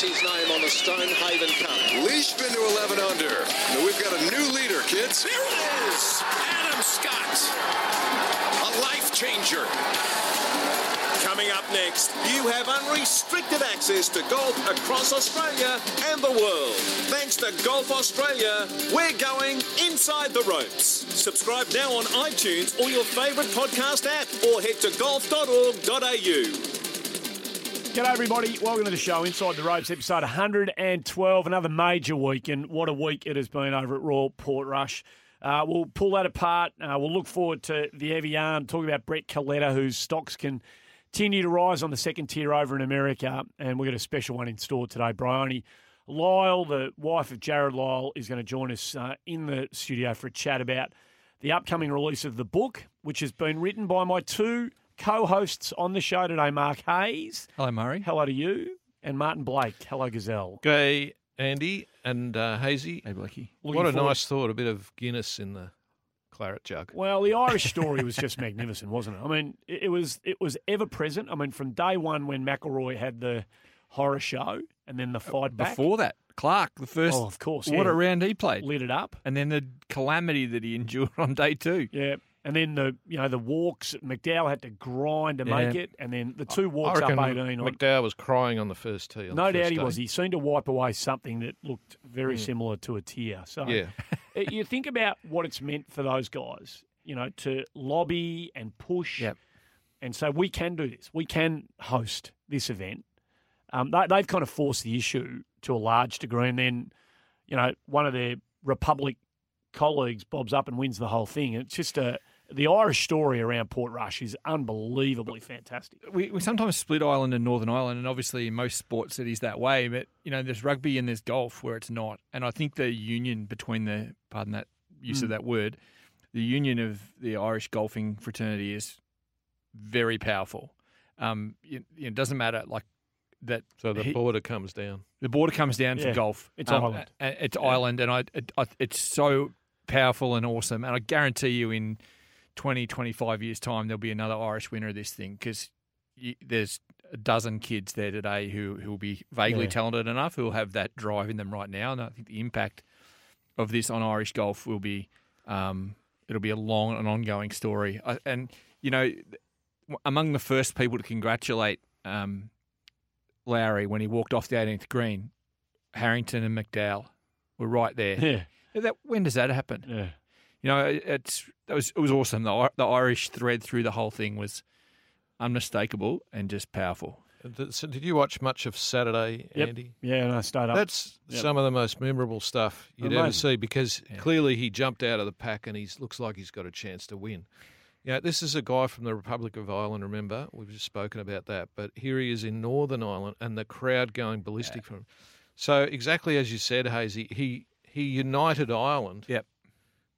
Gets his name on the Stonehaven Cup. Leishman to 11 under. Now we've got a new leader, kids. Here it is! Adam Scott. A life changer. Coming up next, you have unrestricted access to golf across Australia and the world. Thanks to Golf Australia, we're going inside the ropes. Subscribe now on iTunes or your favourite podcast app or head to golf.org.au. G'day, everybody. Welcome to the show, Inside the Ropes, episode 112. Another major week, and what a week it has been over at Royal Portrush. Uh, we'll pull that apart. Uh, we'll look forward to the Evian, talk about Brett Coletta, whose stocks can continue to rise on the second tier over in America. And we've got a special one in store today. Bryony Lyle, the wife of Jarrod Lyle, is going to join us uh, in the studio for a chat about the upcoming release of the book, which has been written by my two co-hosts on the show today, Mark Hayes. Hello, Murray. Hello to you. And Martin Blake. Hello, Gazelle. G'day, Andy and uh, Hazy. Hey, Blakey. What a forward- nice thought, a bit of Guinness in the claret jug. Well, the Irish story was just magnificent, wasn't it? I mean, it it was it was ever present. I mean, from day one when McIlroy had the horror show and then the fight back. Before that, Clarke, the first. Oh, of course, What yeah. a round he played. lit it up. And then the calamity that he endured on day two. Yeah. And then the you know the walks McDowell had to grind to make it, and then the two walks up eighteen. on- McDowell was crying on the first tee. On no doubt he day. was. He seemed to wipe away something that looked very similar to a tear. So Yeah. You think about what it's meant for those guys, you know, to lobby and push Yep. and say, we can do this. We can host this event. Um, they, they've kind of forced the issue to a large degree. And then, you know, one of their Republic colleagues bobs up and wins the whole thing. It's just a. The Irish story around Portrush is unbelievably fantastic. We, we sometimes split Ireland and Northern Ireland, and obviously in most sports it is that way. But you know, there's rugby and there's golf where it's not. And I think the union between the pardon that use Mm. of that word, the union of the Irish golfing fraternity is very powerful. Um, it, it doesn't matter like that. So the he- border comes down. The border comes down Yeah, for golf. it's Um, Ireland. a- a- It's Ireland, and I, it, I, it's so powerful and awesome. And I guarantee you, in 20, 25 years' time, there'll be another Irish winner of this thing because there's a dozen kids there today who who will be vaguely Yeah. talented enough who will have that drive in them right now. And I think the impact of this on Irish golf will be um, it'll be a long and ongoing story. I, and you know, among the first people to congratulate um, Lowry when he walked off the 18th green, Harrington and McDowell were right there. Yeah, That, when does that happen? yeah. You know, it- it's it was it was awesome. The the Irish thread through the whole thing was unmistakable and just powerful. So did you watch much of Saturday, Yep. Andy? Yeah, and I stayed up. That's Yep. some of the most memorable stuff you'd ever see because clearly he jumped out of the pack and he looks like he's got a chance to win. Yeah, this is a guy from the Republic of Ireland. Remember, we've just spoken about that. But here he is in Northern Ireland, and the crowd going ballistic for him. So exactly as you said, Hazy, he he united Ireland. Yep.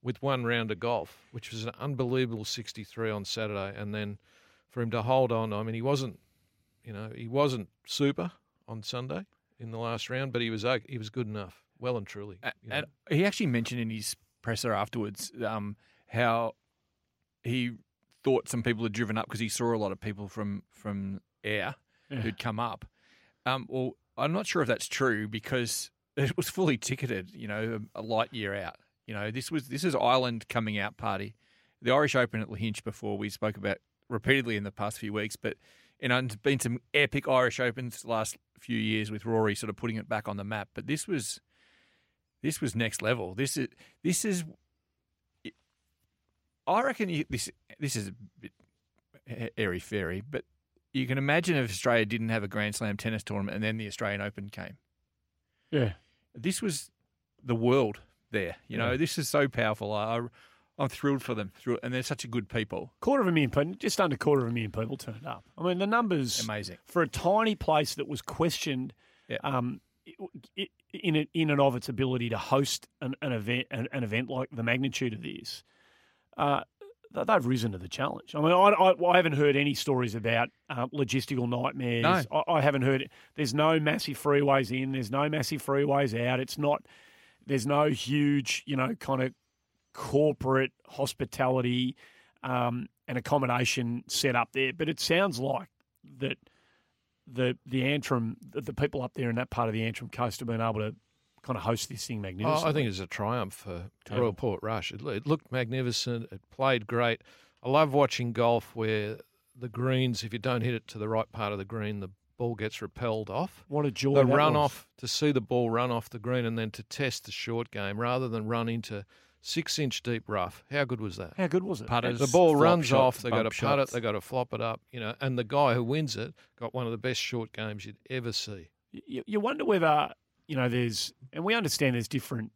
With one round of golf, which was an unbelievable sixty-three on Saturday, and then for him to hold on. I mean, he wasn't, you know, he wasn't super on Sunday in the last round, but he was he was good enough, well and truly. A- you know. And he actually mentioned in his presser afterwards um, how he thought some people had driven up because he saw a lot of people from from air Yeah. who'd come up. Um, well, I'm not sure if that's true because it was fully ticketed. You know, a, a light year out. You know, this was this is Ireland coming out party. The Irish Open at Lahinch before we spoke about repeatedly in the past few weeks, but you know, there's been some epic Irish Opens the last few years with Rory sort of putting it back on the map. But this was this was next level. This is this is. I reckon you, this this is a bit airy fairy, but you can imagine if Australia didn't have a Grand Slam tennis tournament and then the Australian Open came. Yeah. This was the world there. You know, Yeah. this is so powerful. I, I'm thrilled for them, and they're such a good people. Quarter of a million people, just under quarter of a million people turned up. I mean, the numbers Amazing. for a tiny place that was questioned Yeah. um, in it, in and of its ability to host an, an event an, an event like the magnitude of this, uh, they've risen to the challenge. I mean, I, I, I haven't heard any stories about uh, logistical nightmares. No. I, I haven't heard. There's no massive freeways in. There's no massive freeways out. It's not. There's no huge, you know, kind of corporate hospitality um, and accommodation set up there. But it sounds like that the the Antrim, the, the people up there in that part of the Antrim coast have been able to kind of host this thing magnificently. Oh, magnificently. I think it's a triumph for. Royal Portrush. It, it looked magnificent. It played great. I love watching golf where the greens, if you don't hit it to the right part of the green, the ball gets repelled off. what a joy the that run was. off to see the ball run off the green and then to test the short game rather than run into six inch deep rough. How good was that? How good was it? Putters, The ball runs shots, off. They got to bump putt it. They got to flop it up. You know, and the guy who wins it got one of the best short games you'd ever see. you, you wonder whether you know there's and we understand there's different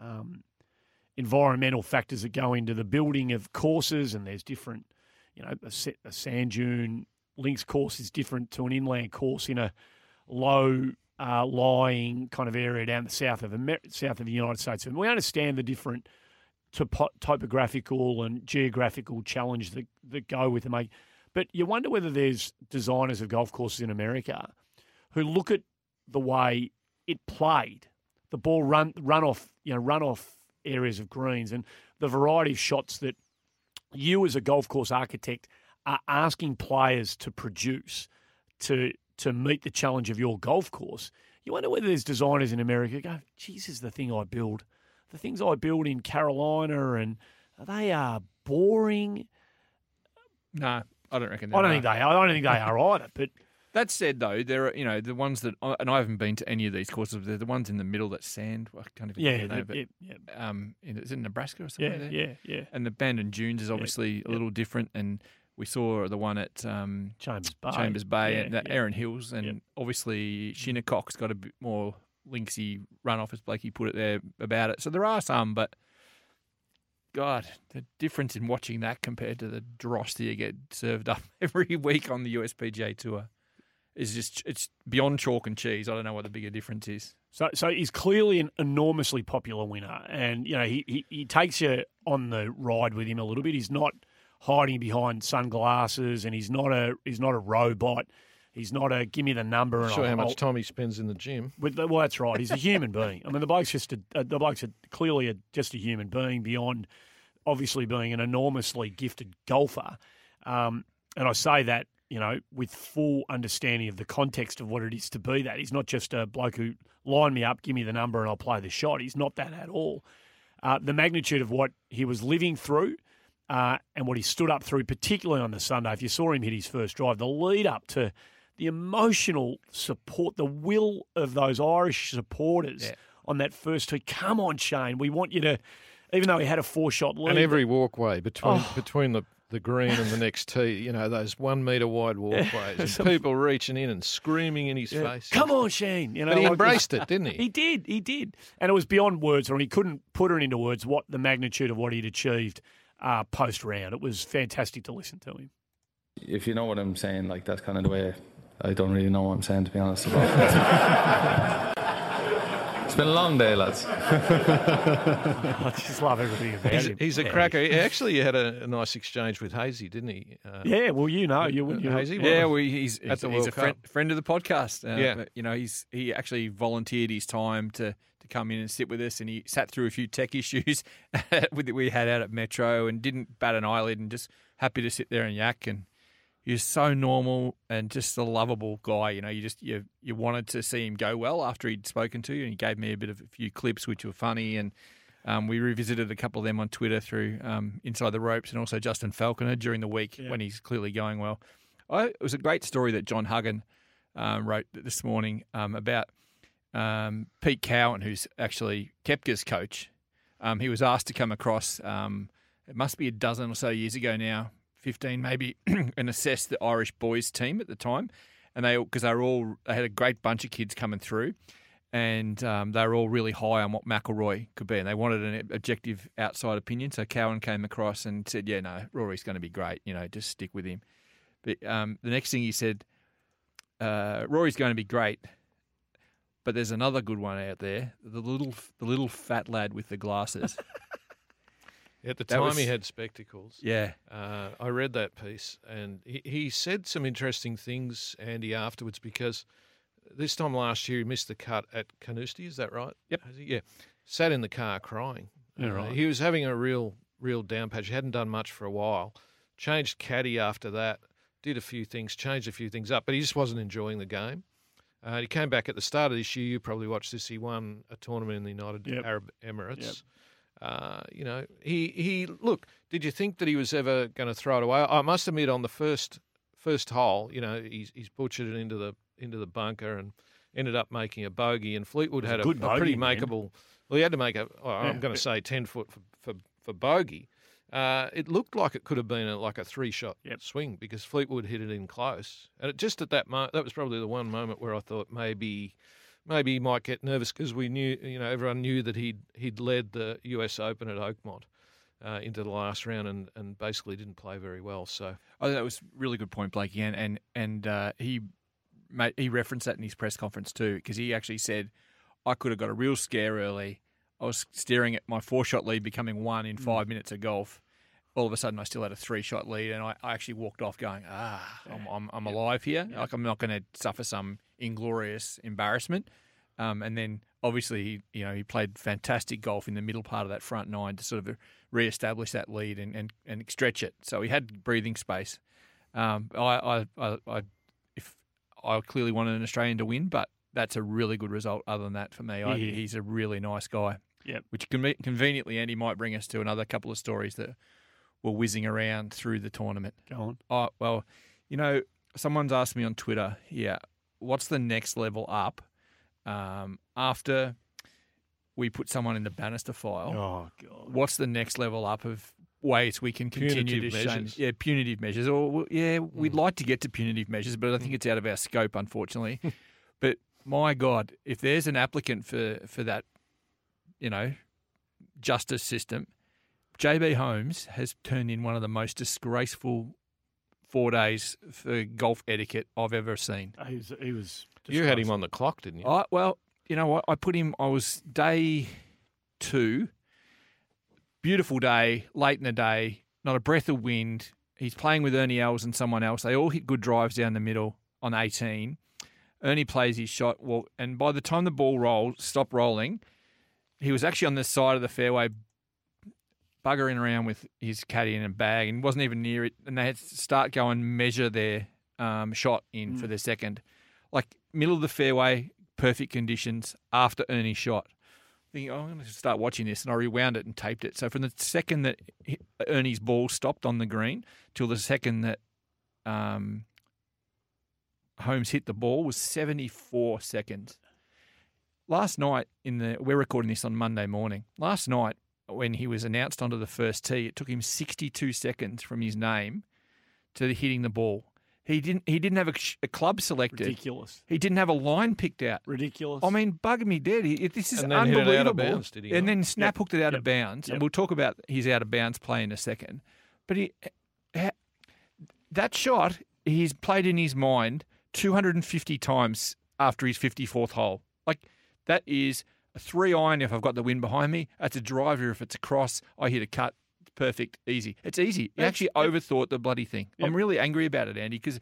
um, environmental factors that go into the building of courses and there's different you know a, sa- a sand dune links course is different to an inland course in a low uh, lying kind of area down the south of Amer- south of the United States. And we understand the different topo- topographical and geographical challenge that, that go with them but you wonder whether there's designers of golf courses in America who look at the way it played, the ball run run off, you know, run off areas of greens, and the variety of shots that you as a golf course architect are asking players to produce to to meet the challenge of your golf course. You wonder whether there's designers in America who go, Jesus, the thing I build. The things I build in Carolina, and they are boring." No, I don't reckon. I don't are. think they are. I don't think they are either. But That said, though, there are you know the ones that, and I haven't been to any of these courses. But They're the ones in the middle that sand. I can't even yeah, name, but, yeah, um, in, is it Nebraska or something? yeah, there? yeah, yeah. And the Bandon Dunes is obviously a yeah. little different, and we saw the one at um, Chambers Bay. Chambers Bay Yeah, and that yeah. Erin Hills, and Yep. obviously Shinnecock's got a bit more linksy runoff, as Blakey put it there about it. So there are some, but God, the difference in watching that compared to the dross that you get served up every week on the USPGA Tour is just it's beyond chalk and cheese. I don't know what the bigger difference is. So, so he's clearly an enormously popular winner, and you know he, he he takes you on the ride with him a little bit. He's not hiding behind sunglasses, and he's not a he's not a robot. He's not a give me the number. And Show I'll- how much time he spends in the gym. With well, that's right. He's a human being. I mean, the bloke's just a, the bloke's a, clearly a, just a human being beyond obviously being an enormously gifted golfer. Um, and I say that you know with full understanding of the context of what it is to be that. He's not just a bloke who line me up, give me the number, and I'll play the shot. He's not that at all. Uh, the magnitude of what he was living through. Uh, and what he stood up through, particularly on the Sunday, if you saw him hit his first drive, the lead up to the emotional support, the will of those Irish supporters Yeah. on that first tee. Come on, Shane, we want you to, even though he had a four shot lead. And every walkway between Oh. between the, the green and the next tee, you know, those one metre wide walkways, and people reaching in and screaming in his Yeah. face. Come on, Shane. You know, But he embraced it, didn't he? He did, he did, and it was beyond words, or he couldn't put it into words what the magnitude of what he'd achieved uh, post round. It was fantastic to listen to him. if you know what I'm saying, like that's kind of the way. I don't really know what I'm saying to be honest. About it's been a long day, lads. I just love everything about He's, him. he's a cracker. He actually had a, a nice exchange with Hazy, didn't he? Uh, Yeah, well, you know, you, you Hazy. Yeah, Well, well, he's at he's, the he's World a friend, friend of the podcast. Uh, Yeah. but, you know, he's he actually volunteered his time to to come in and sit with us, and he sat through a few tech issues that we had out at Metro, and didn't bat an eyelid, and just happy to sit there and yak. And he's so normal and just a lovable guy. You know, you just you you wanted to see him go well after he'd spoken to you, and he gave me a bit of a few clips which were funny and. Um, we revisited a couple of them on Twitter through um, Inside the Ropes and also Justin Falconer during the week Yeah. when he's clearly going well. I, it was a great story that John Huggan um, wrote this morning um, about um, Pete Cowan, who's actually Koepka's coach. Um, he was asked to come across, um, it must be a dozen or so years ago now, 15 maybe, and assess the Irish boys team at the time. And they, because they were all, they had a great bunch of kids coming through. And um, they were all really high on what McIlroy could be, and they wanted an objective outside opinion. So Cowan came across and said, "Yeah, no, Rory's going to be great. You know, just stick with him." But um, the next thing he said, uh, Rory's going to be great. But there's another good one out there. The little the little fat lad with the glasses. At the That time, was- he had spectacles. yeah. Uh, I read that piece, and he, he said some interesting things, Andy, afterwards, because this time last year he missed the cut at Carnoustie. Is that right? Yep. Has he? Yeah. Sat in the car crying. Yeah, Uh, right. He was having a real, real down patch. He hadn't done much for a while. Changed caddy after that. Did a few things, changed a few things up, but he just wasn't enjoying the game. Uh, he came back at the start of this year. You probably watched this. He won a tournament in the United Yep. Arab Emirates. Uh, you know, he he look. Did you think that he was ever going to throw it away? I must admit, on the first first hole, you know, he's he's butchered it into the into the bunker and ended up making a bogey. And Fleetwood had a a, good a bogey pretty the makeable. Well, he had to make a. I'm going to say ten foot for for, for bogey. Uh, it looked like it could have been a, like a three shot Yep. swing because Fleetwood hit it in close. And it, just at that moment, that was probably the one moment where I thought maybe maybe he might get nervous because we knew, you know, everyone knew that he'd he'd led the U.S. Open at Oakmont uh, into the last round and, and basically didn't play very well. So Oh, that was really good point, Blakey, and and and uh, he made, he referenced that in his press conference too, because he actually said, "I could have got a real scare early. I was staring at my four shot lead becoming one in five minutes of golf. All of a sudden, I still had a three shot lead, and I, I actually walked off going, ah, I'm, I'm, I'm alive here. Like I'm not going to suffer some inglorious embarrassment. Um, and then obviously, he, you know, he played fantastic golf in the middle part of that front nine to sort of re-establish that lead and, and, and stretch it. So he had breathing space. Um, I, I, I, I, if I clearly wanted an Australian to win, but that's a really good result. Other than that, for me, I, Yeah. he's a really nice guy. Yep. Which conve- conveniently, Andy might bring us to another couple of stories that were whizzing around through the tournament. Go on. Oh, well, you know, someone's asked me on Twitter, yeah, what's the next level up um, after we put someone in the Bannister file? Oh God. What's the next level up of ways we can continue Punitive to shame? measures. Yeah, punitive measures. Or yeah, we'd Mm. like to get to punitive measures, but I think it's out of our scope, unfortunately. but my God, if there's an applicant for for that, you know, justice system, JB Holmes has turned in one of the most disgraceful four days for golf etiquette I've ever seen. Oh, he was. He was you had him on the clock, didn't you? I, well, you know what? I put him. I was day two. Beautiful day, late in the day, not a breath of wind. He's playing with Ernie Els and someone else. They all hit good drives down the middle on 18. Ernie plays his shot. Well, and by the time the ball rolled, stopped rolling, he was actually on the side of the fairway, buggering around with his caddy in a bag, and wasn't even near it. And they had to start going measure their um, shot in for their second, like middle of the fairway, perfect conditions after Ernie's shot. Thinking, oh, I'm going to start watching this, and I rewound it and taped it. So from the second that Ernie's ball stopped on the green till the second that um, Holmes hit the ball was 74 seconds. Last night in the we're recording this on Monday morning. Last night when he was announced onto the first tee, it took him 62 seconds from his name to the hitting the ball. He didn't he didn't have a, a club selected. ridiculous. He didn't have a line picked out. Ridiculous. I mean, bug me dead. He, this is And then hit it unbelievable. out of bounds, did he and not? then snap Yep. hooked it out Yep. of bounds. Yep. And we'll talk about his out of bounds play in a second. But he that shot he's played in his mind 250 times after his 54th hole. Like that is a three iron if I've got the wind behind me. That's a driver if it's a cross. I hit a cut. It's perfect, easy. It's easy. He actually yep. overthought the bloody thing. I'm really angry about it, Andy, because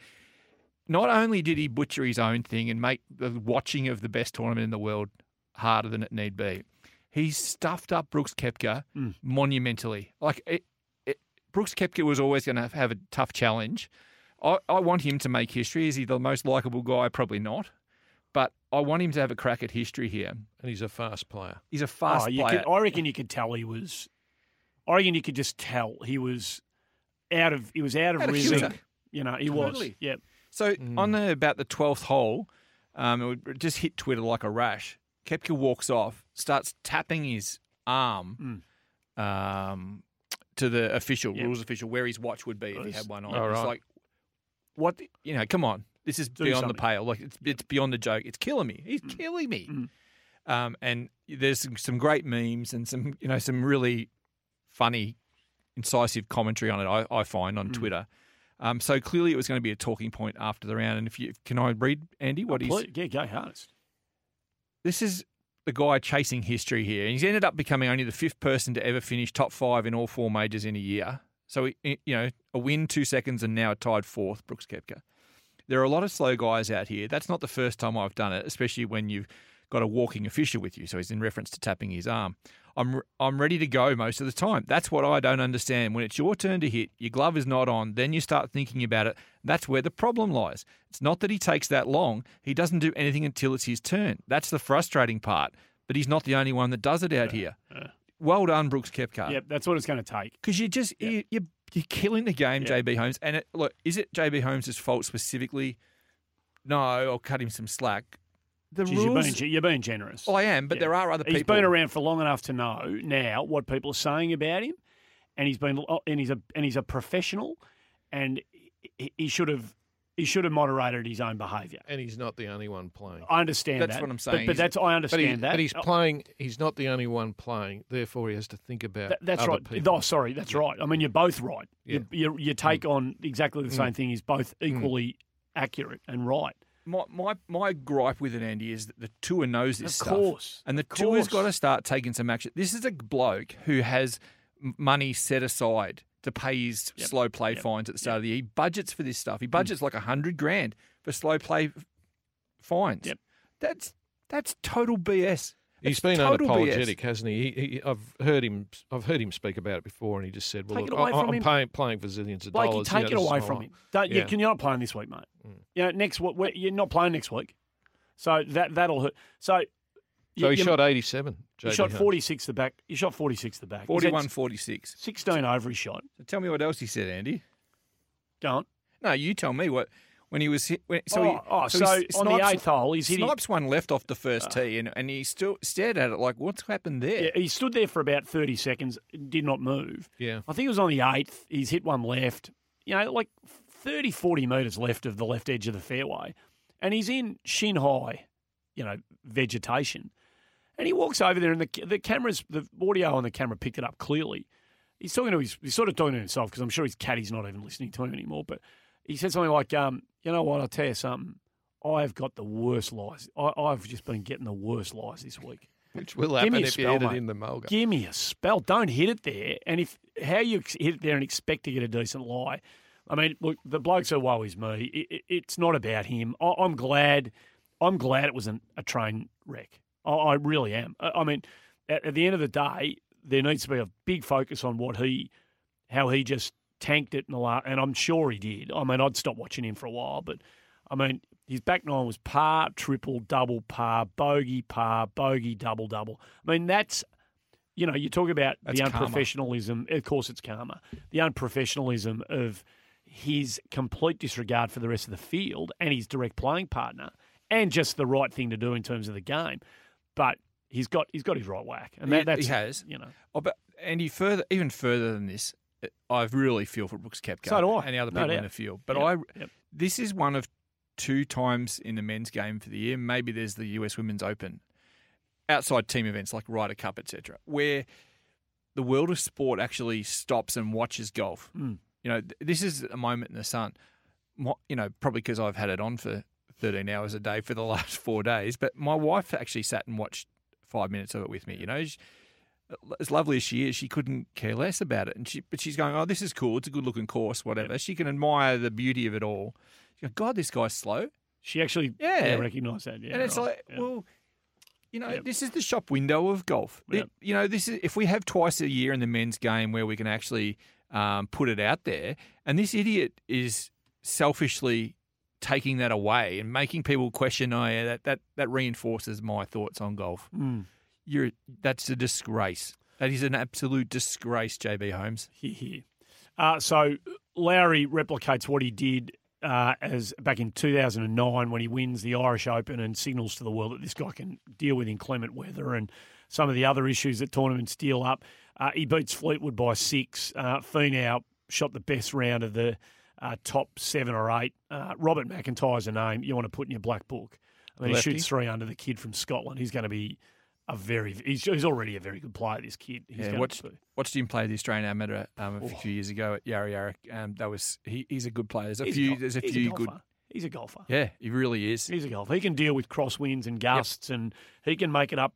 not only did he butcher his own thing and make the watching of the best tournament in the world harder than it need be, he stuffed up Brooks Koepka Mm. monumentally. Like it, it, Brooks Koepka was always going to have a tough challenge. I, I want him to make history. Is he the most likable guy? Probably not. But I want him to have a crack at history here. And he's a fast player. He's a fast oh, you player. could, I reckon you could tell he was. I reckon you could just tell he was out of. He was out of Out of rhythm. You know, he was. Totally. Yep. So Mm. on the about the twelfth hole, um, it just hit Twitter like a rash. Koepka walks off, starts tapping his arm um, to the official Yep. rules official where his watch would be if he had one on. Oh, It's like, what? You know, come on, this is Do beyond the pale. Like it's it's beyond the joke. It's killing me. He's killing me. Mm. Um, and there's some, some great memes and some you know some really funny, incisive commentary on it. I, I find on Mm. Twitter. Um, so clearly, it was going to be a talking point after the round. And if you can, I read Andy what he's Please, yeah, go hardest. this is the guy chasing history here. And he's ended up becoming only the fifth person to ever finish top five in all four majors in a year. So, you know, a win, two seconds, and now tied fourth, Brooks Koepka. There are a lot of slow guys out here. That's not the first time I've done it, especially when you've got a walking official with you. So he's in reference to tapping his arm. I'm I'm ready to go most of the time. That's what I don't understand. When it's your turn to hit, your glove is not on, then you start thinking about it. That's where the problem lies. It's not that he takes that long. He doesn't do anything until it's his turn. That's the frustrating part. But he's not the only one that does it out here. Well done, Brooks Koepka. Yep, that's what it's going to take. Because you're just you, you you're killing the game, JB Holmes. And it, look, is it JB Holmes' fault specifically? No, I'll cut him some slack. The you're, rules. being, you're being generous. I am, but Yeah. there are other people. He's been around for long enough to know now what people are saying about him, and he's been oh, and he's a and he's a professional, and he, he should have he should have moderated his own behaviour. And he's not the only one playing. I understand That's that. what I'm saying. But, that's I But, understand he, that. but he's playing. He's not the only one playing. Therefore, he has to think about. That, that's other right. People. Oh, sorry, that's right. I mean, you're both right. Yeah. Your, your, your take on exactly the same Mm. thing is both equally accurate and right. my, my my gripe with it, Andy, is that the tour knows this Of stuff. course, and the of tour's course. got to start taking some action. This is a bloke who has money set aside to pay his Yep. slow play Yep. Mm. fines at the start of the year. He budgets for this stuff. He budgets like a hundred grand for slow play f- fines. Yep. That's that's total BS. He's It's been unapologetic, BS. hasn't he? He, he? I've heard him. I've heard him speak about it before, and he just said, "Well, Take it look, away I, from I'm him. paying, playing for zillions of Blakey, dollars. take you it know, this away from him. Don't, Yeah. you, can, you're not playing this week, mate. Mm. You know, next week we- you're not playing next week, so that that'll hurt. So, So you, he you- shot 87. You JB shot Hunt. 46 the back. He shot 46 the back. He's 41 46. 16 over his shot. So tell me what else he said, Andy. Go on. No, you tell me what when he was hit. When, so oh, he, oh, so, he on the eighth hole, he's hitting. Snipes one left off the first uh. tee, and, and he still stared at it like, what's happened there? Yeah, he stood there for about 30 seconds, did not move. Yeah. I think it was on the eighth. He's hit one left, you know, like 30, 40 metres left of the left edge of the fairway. And he's in shin high, you know, vegetation. And he walks over there, and the, the cameras, the audio on the camera picked it up clearly. He's talking to his, he's sort of talking to himself because I'm sure his caddy's not even listening to him anymore. But he said something like, um, you know what, I'll tell you something. I've got the worst lies. I, I've just been getting the worst lies this week. Which will happen me a you spell, hit it in the mulga. Give me a spell. Don't hit it there. And if how you hit it there and expect to get a decent lie, I mean, look, the bloke so woe is me. It, it, it's not about him. I, I'm glad. I'm glad it was an, a train wreck. I, I really am. I, I mean, at, at the end of the day, there needs to be a big focus on what he, how he just tanked it in the last. And I'm sure he did. I mean, I'd stop watching him for a while, but I mean, his back nine was par, triple, double par, bogey, par, bogey, double, double. I mean, that's you know, you talk about That's the karma. unprofessionalism. Of course, it's karma. The unprofessionalism of his complete disregard for the rest of the field and his direct playing partner, and just the right thing to do in terms of the game. But he's got he's got his right whack, and that, He- that's he has. You know, Oh, but Andy, further, even further than this, I really feel for Brooks Koepka So do I. and the other No people in the field. But Yep. I, Yep. this is one of two times in the men's game for the year. Maybe there's the US Women's Open, outside team events like Ryder Cup, etc., where the world of sport actually stops and watches golf. Mm. You know, th- this is a moment in the sun. You know, probably because I've had it on for 13 hours a day for the last four days. But my wife actually sat and watched five minutes of it with me. You know, she, as lovely as she is, she couldn't care less about it. And she, but she's going, "Oh, this is cool. It's a good looking course, whatever." She can admire the beauty of it all. She goes, "God, this guy's slow." she actually Yeah. yeah, recognised that. Yeah, and it's right. like, Yeah. well, you know, Yep. this is the shop window of golf. It- you know, this is if we have twice a year in the men's game where we can actually um, put it out there, and this idiot is selfishly taking that away and making people question. Oh, yeah, that that that reinforces my thoughts on golf. Mm. You're that's a disgrace. That is an absolute disgrace, JB Holmes. Hear, hear. Uh, so Lowry replicates what he did uh, as back in 2009 when he wins the Irish Open and signals to the world that this guy can deal with inclement weather and some of the other issues that tournaments deal up. Uh, he beats Fleetwood by six. Uh, Finau shot the best round of the uh, top seven or eight. Uh, Robert McIntyre's a name you want to put in your black book. I mean, Lefty. he shoots three under the kid from Scotland. He's going to be a very he's, he's already a very good player. This kid. He's Yeah, watched, watched him play the Australian Amateur um, a Oh. few years ago at Yarra Yarra. Um, that was he, he's a good player. There's a He's a few gol- there's a he's a good golfer. He's a golfer. Yeah, he really is. He's a golfer. He can deal with crosswinds and gusts, and he can make it up.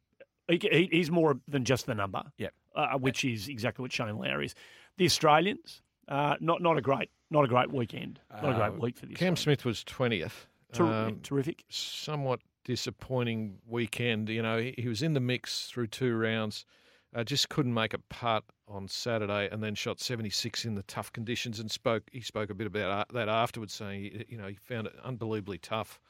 He, he, he's more than just the number. Yep. uh, which is exactly what Shane Lowry is. The Australians, uh, not not a great not a great weekend, not a great Uh, week for the Cam. Smith was twentieth. Ter- terrific. Somewhat disappointing weekend. You know, he, he was in the mix through two rounds. Uh, just couldn't make a putt on Saturday, and then shot seventy six in the tough conditions. And spoke. He spoke a bit about that afterwards, saying you know he found it unbelievably tough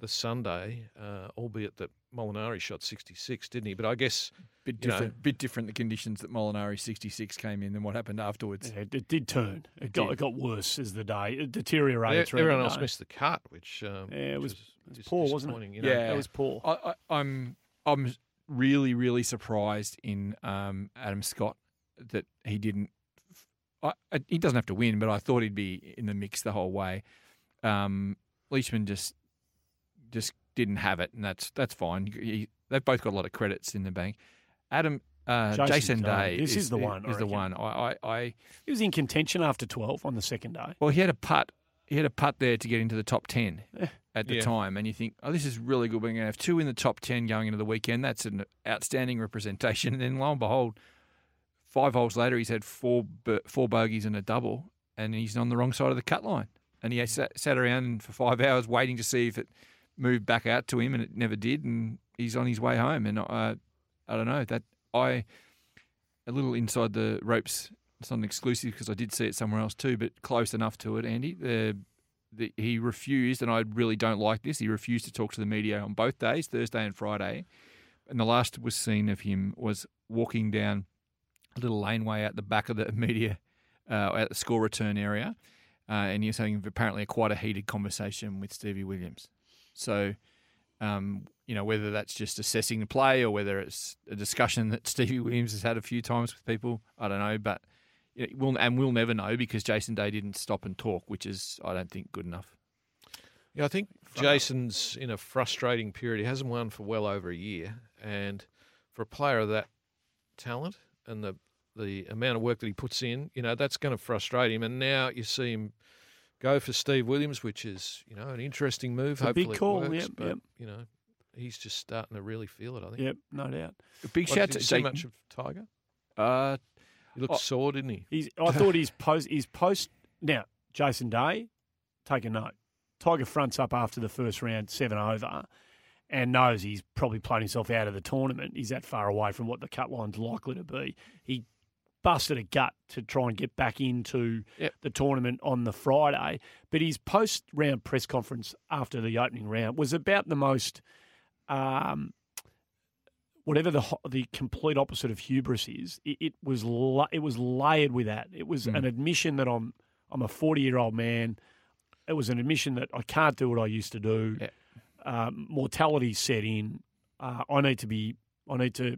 the Sunday, uh, albeit that Molinari shot sixty six, didn't he? But I guess Bit you know, different, bit different the conditions that Molinari 66 came in than what happened afterwards. Yeah, it, it did turn. It got did. it got worse as the day. It deteriorated. throughout everyone the else day. missed the cut, which um, Yeah, it which was- it was poor, wasn't it? You know? Yeah, That was poor. I, I, I'm I'm really really surprised in um, Adam Scott that he didn't. I, I, he doesn't have to win, but I thought he'd be in the mix the whole way. Um, Leishman just just didn't have it, and that's that's fine. He, they've both got a lot of credits in the bank. Adam uh, Jason Jason, Day. Day This is the one, I Is the one. I, I, I He was in contention after twelve on the second day. well, he had a putt. He had a putt there to get into the top ten at the Yeah. time, and you think, oh, this is really good. We're going to have two in the top ten going into the weekend. That's an outstanding representation. And then lo and behold, five holes later, he's had four four bogeys and a double, and he's on the wrong side of the cut line. And he sat, sat around for five hours waiting to see if it moved back out to him, and it never did. And he's on his way home. And I, I don't know that I a little inside the ropes. It's not an exclusive because I did see it somewhere else too, but close enough to it, Andy. The, the, he refused, and I really don't like this. He refused to talk to the media on both days, Thursday and Friday. And the last was seen of him was walking down a little laneway out the back of the media, uh, at the score return area, uh, and he was having apparently quite a heated conversation with Stevie Williams. So, um, you know, whether that's just assessing the play or whether it's a discussion that Stevie Williams has had a few times with people, I don't know. But you know, we'll and we'll never know because Jason Day didn't stop and talk, which is I don't think good enough. Yeah, I think Jason's in a frustrating period. He hasn't won for well over a year, and for a player of that talent and the the amount of work that he puts in, you know, that's going to frustrate him. And now you see him go for Steve Williams, which is you know an interesting move. It's a big call, it works, yep, but yep. you know, he's just starting to really feel it. I think. Yep, no doubt. A big What, shout did to you see much of Tiger? Uh, He looked Oh. sore, didn't he? He's, I thought his post, his post. Now, Jason Day, take a note. Tiger fronts up after the first round, seven over, and knows he's probably played himself out of the tournament. He's that far away from what the cut line's likely to be. He busted a gut to try and get back into Yep. the tournament on the Friday. But his post round press conference after the opening round was about the most. Um, whatever the the complete opposite of hubris is, it, it was la- it was layered with that. It was Mm. an admission that I'm I'm a 40 year old man. It was an admission that I can't do what I used to do. Yeah. Um, mortality set in. Uh, I need to be. I need to.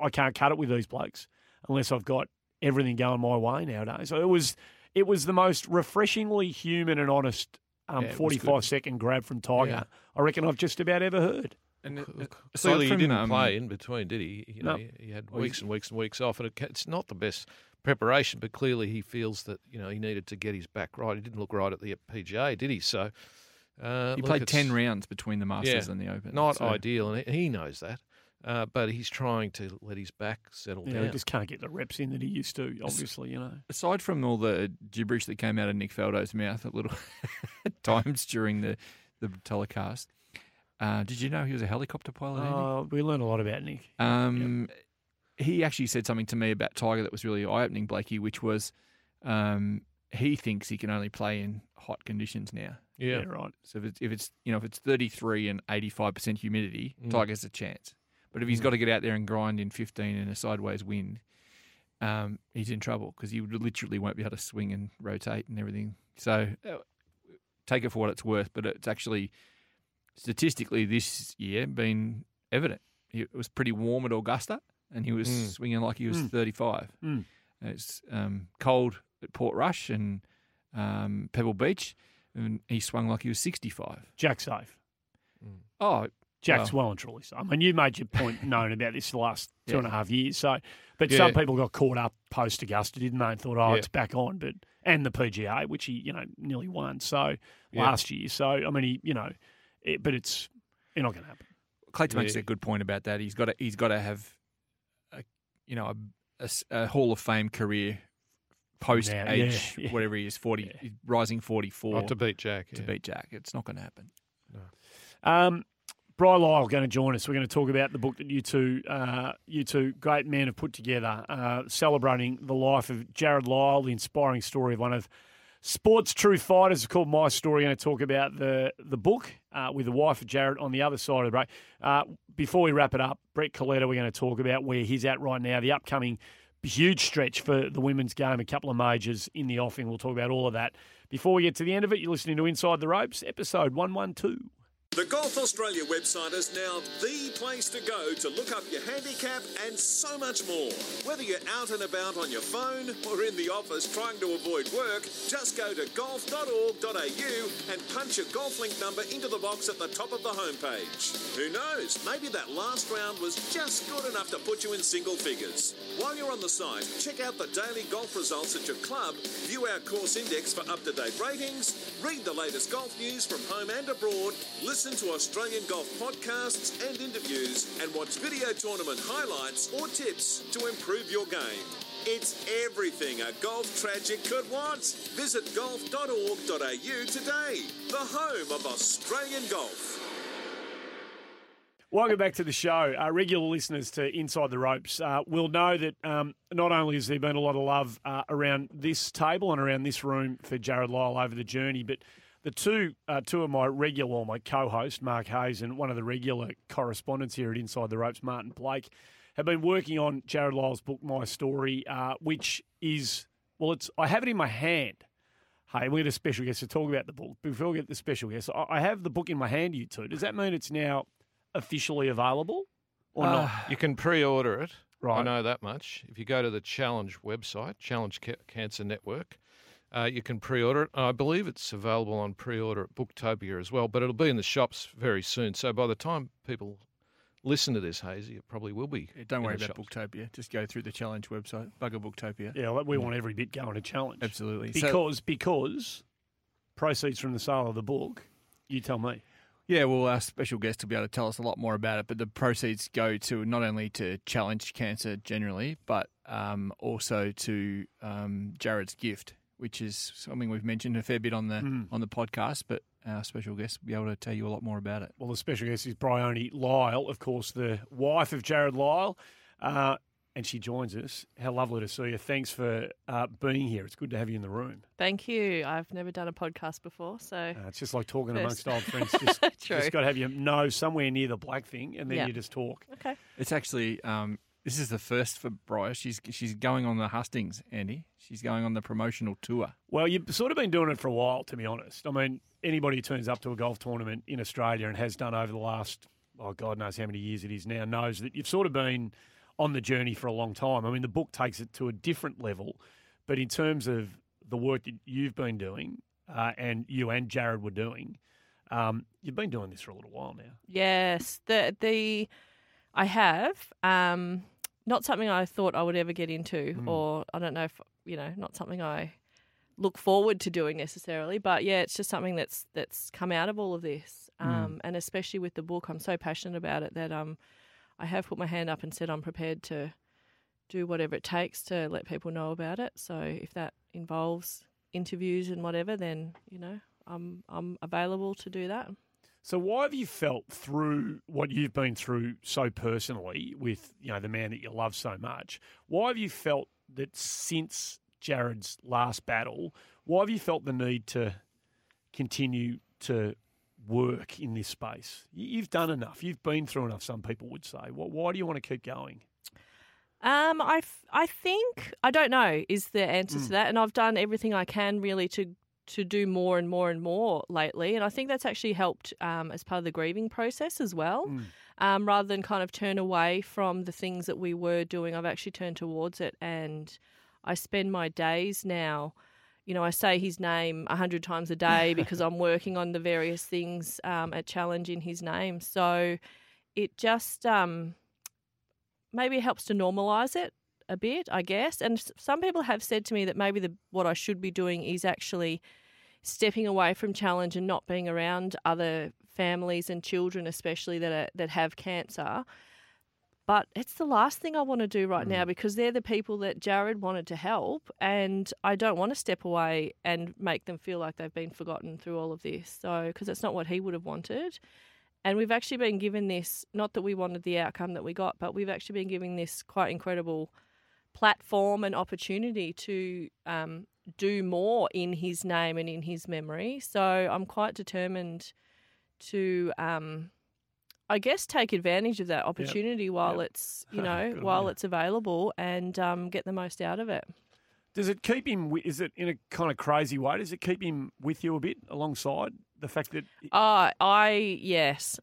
I can't cut it with these blokes unless I've got everything going my way nowadays. So it was. It was the most refreshingly human and honest um, Yeah, it was 45 good. second grab from Tiger Yeah. I reckon I've just about ever heard. and Look, look, aside Clearly, he didn't um, play in between, did he? You know, No. he, he had weeks and weeks and weeks off, and it, it's not the best preparation. But clearly, he feels that you know he needed to get his back right. He didn't look right at the PGA, did he? So uh, He look, played ten rounds between the Masters Yeah, and the Open. Not so- ideal, and he he knows that. Uh, but he's trying to let his back settle Yeah, down. he just can't get the reps in that he used to. Obviously, you know. Aside from all the gibberish that came out of Nick Faldo's mouth at little times during the the telecast, uh, did you know he was a helicopter pilot? Andy? Uh, we learned a lot about Nick. Um, He actually said something to me about Tiger that was really eye opening, Blakey, which was um, he thinks he can only play in hot conditions now. yeah. Yeah, right. So if it's, if it's you know if it's thirty three and eighty five percent humidity, Mm. Tiger's a chance. But if he's got to get out there and grind in fifteen in a sideways wind, um, he's in trouble because he would literally won't be able to swing and rotate and everything. So uh, take it for what it's worth, but it's actually statistically this year been evident. It was pretty warm at Augusta, and he was Mm. swinging like he was Mm. thirty five. Mm. It's um, cold at Port Rush and um, Pebble Beach, and he swung like he was sixty five. Jack's safe. Oh, Jack's well, and truly so. I mean, you made your point known about this the last two Yeah. and a half years. So, but Yeah. some people got caught up post Augusta, didn't they? And thought, oh, Yeah. it's back on. But and the PGA, which he you know nearly won. So Yeah. last year, so I mean he you know, it, but it's it's not going to happen. Clayton makes a good point about that. He's got to he's got to have, a, you know, a, a s- a Hall of Fame career post Now, age yeah, yeah. whatever he is forty, he's rising forty four Not to beat Jack. to yeah. beat Jack. It's not going to happen. Um, Bri Lyle going to join us. We're going to talk about the book that you two, uh, you two great men have put together, uh, celebrating the life of Jarrod Lyle, the inspiring story of one of sports true fighters. It's called My Story. Going to talk about the the book uh, with the wife of Jarrod on the other side of the break. Uh, before we wrap it up, Brett Coletta, we're going to talk about where he's at right now, the upcoming huge stretch for the women's game, a couple of majors in the offing. We'll talk about all of that. Before we get to the end of it, you're listening to Inside the Ropes, episode 112. The Golf Australia website is now the place to go to look up your handicap and so much more. Whether you're out and about on your phone or in the office trying to avoid work, just go to golf.org.au and punch your golf link number into the box at the top of the homepage. Who knows? Maybe that last round was just good enough to put you in single figures. While you're on the site, check out the daily golf results at your club, view our course index for up to date ratings, read the latest golf news from home and abroad, listen to Australian golf podcasts and interviews, and watch video tournament highlights or tips to improve your game. It's everything a golf tragic could want. Visit golf.org.au today, the home of Australian golf. Welcome back to the show. Our regular listeners to Inside the Ropes uh, will know that um, not only has there been a lot of love uh, around this table and around this room for Jarrod Lyle over the journey, but the two uh, two of my regular, my co-host Mark Hayes and one of the regular correspondents here at Inside the Ropes, Martin Blake, have been working on Jarrod Lyle's book, My Story, uh, which is well, it's I have it in my hand. Hey, we had a special guest to talk about the book. Before we get the special guest, I I have the book in my hand. You two, does that mean it's now officially available or not? You can pre-order it. Right. I know that much. If you go to the Challenge website, Challenge Cancer Network, uh, you can pre-order it. I believe it's available on pre-order at Booktopia as well, but it'll be in the shops very soon. So by the time people listen to this, Hazy, it probably will be. Yeah, don't in worry the about shops. Booktopia. Just go through the challenge website, Bugger Booktopia. Yeah, we want every bit going to challenge. Absolutely. So- Because because proceeds from the sale of the book, you tell me. Yeah, well, our special guest will be able to tell us a lot more about it. But the proceeds go to not only to challenge cancer generally, but um, also to um, Jarrod's gift, which is something we've mentioned a fair bit on the Mm. on the podcast. But our special guest will be able to tell you a lot more about it. Well, the special guest is Bryony Lyle, of course, the wife of Jarrod Lyle, uh, and she joins us. How lovely to see you. Thanks for uh, being here. It's good to have you in the room. Thank you. I've never done a podcast before, so Uh, it's just like talking First. amongst old friends. Just, True. just got to have your nose somewhere near the black thing, and then Yeah. you just talk. okay. It's actually um, this is the first for Bryce. She's she's going on the hustings, Andy. She's going on the promotional tour. Well, you've sort of been doing it for a while, to be honest. I mean, anybody who turns up to a golf tournament in Australia and has done over the last, oh, God knows how many years it is now, knows that you've sort of been on the journey for a long time. I mean, the book takes it to a different level, but in terms of the work that you've been doing uh, and you and Jarrod were doing, um, you've been doing this for a little while now. Yes, the the I have um, not something I thought I would ever get into, Mm. or I don't know if you know, not something I look forward to doing necessarily. But yeah, it's just something that's that's come out of all of this, Mm. um, and especially with the book, I'm so passionate about it that um, I have put my hand up and said I'm prepared to do whatever it takes to let people know about it. So if that involves interviews and whatever, then you know I'm I'm available to do that. So why have you felt through what you've been through so personally with you know the man that you love so much? Why have you felt that since Jarrod's last battle, why have you felt the need to continue to work in this space? You- You've done enough. You've been through enough. Some people would say. Why why do you want to keep going? Um, I, f- I think I don't know is the answer Mm. to that, and I've done everything I can really to to do more and more and more lately, and I think that's actually helped um, as part of the grieving process as well. Mm. Um, rather than kind of turn away from the things that we were doing, I've actually turned towards it, and I spend my days now. You know, I say his name a hundred times a day because I'm working on the various things um, at Challenge in his name. So it just um, maybe helps to normalize it a bit, I guess. And some people have said to me that maybe the what I should be doing is actually stepping away from challenge and not being around other families and children, especially that are, that have cancer. But it's the last thing I want to do right now mm. because they're the people that Jarrod wanted to help, and I don't want to step away and make them feel like they've been forgotten through all of this. So, because it's not what he would have wanted. And we've actually been given this, not that we wanted the outcome that we got, but we've actually been given this quite incredible platform and opportunity to um, do more in his name and in his memory. So I'm quite determined to, um, I guess, take advantage of that opportunity while Yep. it's, you know, while it's available and um, get the most out of it. Does it keep him? Is it in a kind of crazy way? Does it keep him with you a bit alongside the fact that? Oh, I yes,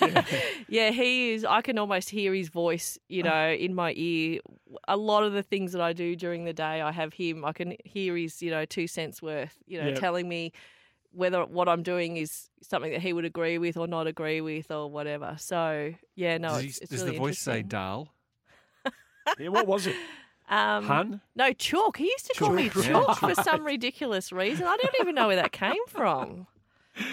yeah. He is. I can almost hear his voice, you know, in my ear. A lot of the things that I do during the day, I have him. I can hear his, you know, two cents worth, you know, Yep. telling me whether what I'm doing is something that he would agree with or not agree with or whatever. So yeah, no, does it's, he- it's does really the voice say. Dal? Yeah, what was it? Um, Hun? No, chalk. He used to call me Chalk. chalk for some ridiculous reason. I don't even know where that came from.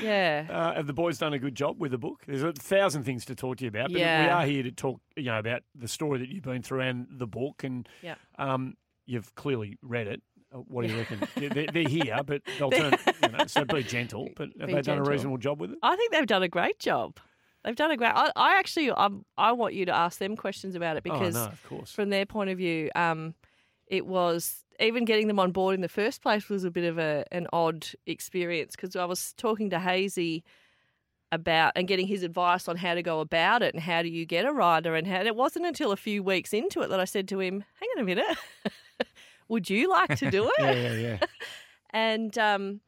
Yeah. Uh, have the boys done a good job with the book? There's a thousand things to talk to you about, but we are here to talk, you know, about the story that you've been through and the book, and Yeah. um, you've clearly read it. Uh, What do you reckon? They're, they're here, but they'll turn. You know, so be gentle. But have Be they done a reasonable job with it? I think they've done a great job. They've done a great. I, I actually, i I want you to ask them questions about it because, oh no, of course. from their point of view, um, it was even getting them on board in the first place was a bit of a an odd experience because I was talking to Hazy about and getting his advice on how to go about it and how do you get a rider and how. And it wasn't until a few weeks into it that I said to him, "Hang on a minute, would you like to do it?" yeah, yeah, yeah. and um,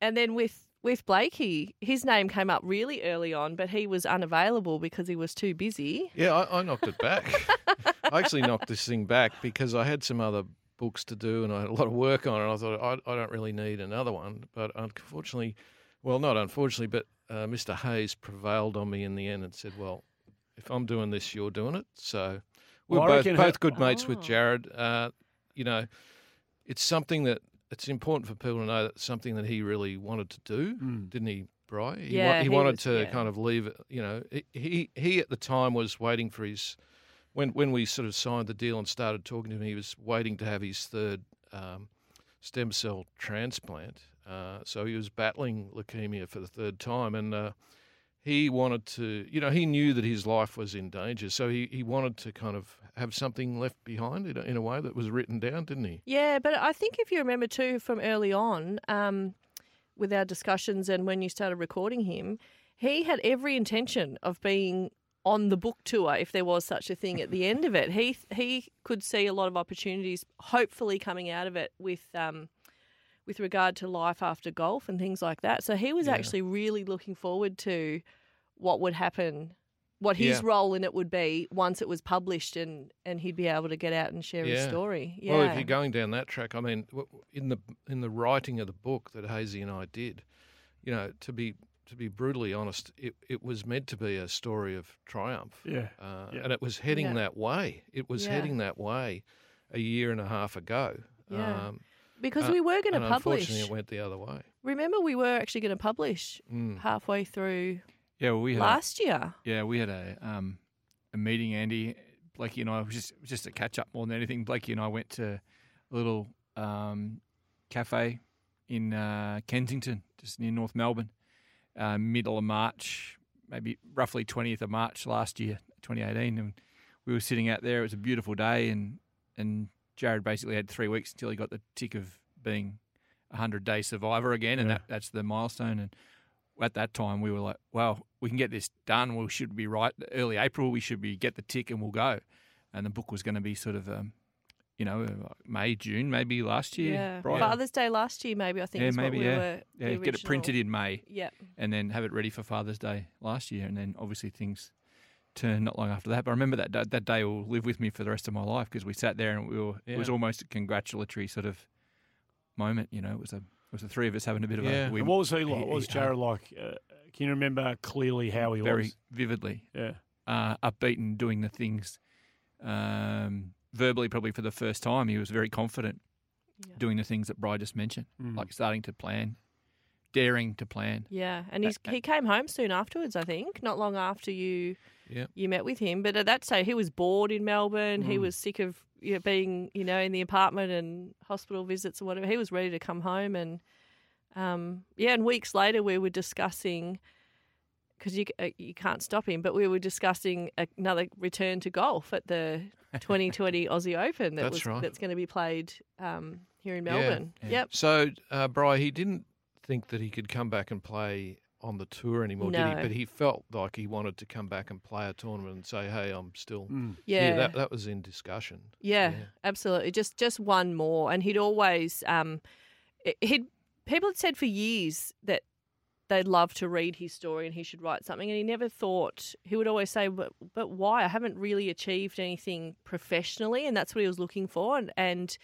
and then with with Blakey, his name came up really early on, but he was unavailable because he was too busy. Yeah, I, I knocked it back. I actually knocked this thing back because I had some other books to do and I had a lot of work on it. I thought I, I don't really need another one, but unfortunately, well, not unfortunately, but uh, Mr. Hayes prevailed on me in the end and said, "Well, if I'm doing this, you're doing it." So we're Well, both both her- good mates Oh. with Jarrod. Uh, you know, it's something that it's important for people to know that it's something that he really wanted to do, Mm. didn't he, Bry? He, Yeah, he he wanted was- to yeah. kind of leave it. You know, he- he he at the time was waiting for his when when we sort of signed the deal and started talking to him. He was waiting to have his third um, stem cell transplant. Uh, so he was battling leukemia for the third time, and uh, he wanted to. You know, he knew that his life was in danger, so he, he wanted to kind of have something left behind in a, in a way that was written down, didn't he? Yeah, but I think if you remember too from early on, um, with our discussions and when you started recording him, he had every intention of being on the book tour if there was such a thing at the end of it. He he could see a lot of opportunities, hopefully coming out of it with um, with regard to life after golf and things like that. So he was Yeah. actually really looking forward to what would happen. What his Yeah. role in it would be once it was published, and, and he'd be able to get out and share his story. Yeah. Well, if you're going down that track, I mean, in the in the writing of the book that Hazy and I did, you know, to be to be brutally honest, it, it was meant to be a story of triumph. Yeah. Uh, Yeah. And it was heading Yeah. that way. It was Yeah. heading that way a year and a half ago. Yeah. Um, Because uh, we were going to publish. Unfortunately, it went the other way. Remember, we were actually going to publish Mm. halfway through Yeah, well, we had a- last year. Yeah, we had a um, a meeting, Andy, Blakey and I. It was just it was just a catch up more than anything. Blakey and I went to a little um, cafe in uh, Kensington, just near North Melbourne, uh, middle of March, maybe roughly twentieth of March last year, 2018, and we were sitting out there. It was a beautiful day, and and Jarrod basically had three weeks until he got the tick of being a hundred day survivor again, and Yeah. that, that's the milestone. And at that time, we were like, "Well, we can get this done. We should be right early April. We should be get the tick, and we'll go." And the book was going to be sort of, um, you know, uh, May, June, maybe last year. Yeah. Brian? Father's Day last year, maybe, I think Yeah, is maybe, what we yeah. were. yeah, the get it printed in May, Yep. and then have it ready for Father's Day last year, and then obviously things turn not long after that. But I remember that that day will live with me for the rest of my life because we sat there and we were. It was almost a congratulatory sort of moment. You know, it was a it was the three of us having a bit of Yeah. a. We, And what was he like? What was he- Jarrod like? Uh, can you remember clearly how he very was? Very vividly Yeah. uh, upbeat and doing the things, um, verbally, probably for the first time, he was very confident doing the things that Bry just mentioned, Mm. like starting to plan, daring to plan. Yeah, and he's, he came home soon afterwards. I think not long after you Yeah. you met with him. But at that stage, he was bored in Melbourne. He Mm. was sick of you know, being you know in the apartment and hospital visits or whatever. He was ready to come home, and um, yeah. And weeks later, we were discussing because you uh, you can't stop him, but we were discussing another return to golf at the 2020 Aussie Open that That's was right. that's going to be played um, here in Yeah. Melbourne. Yep. So, uh, Bry, he didn't think that he could come back and play on the tour anymore, did he? But he felt like he wanted to come back and play a tournament and say, "Hey, I'm still." Mm. Yeah. that that was in discussion. Yeah, absolutely. Just just one more, and he'd always um, he'd people had said for years that they'd love to read his story and he should write something, and he never thought he would always say, "But but why? I haven't really achieved anything professionally," and that's what he was looking for, and and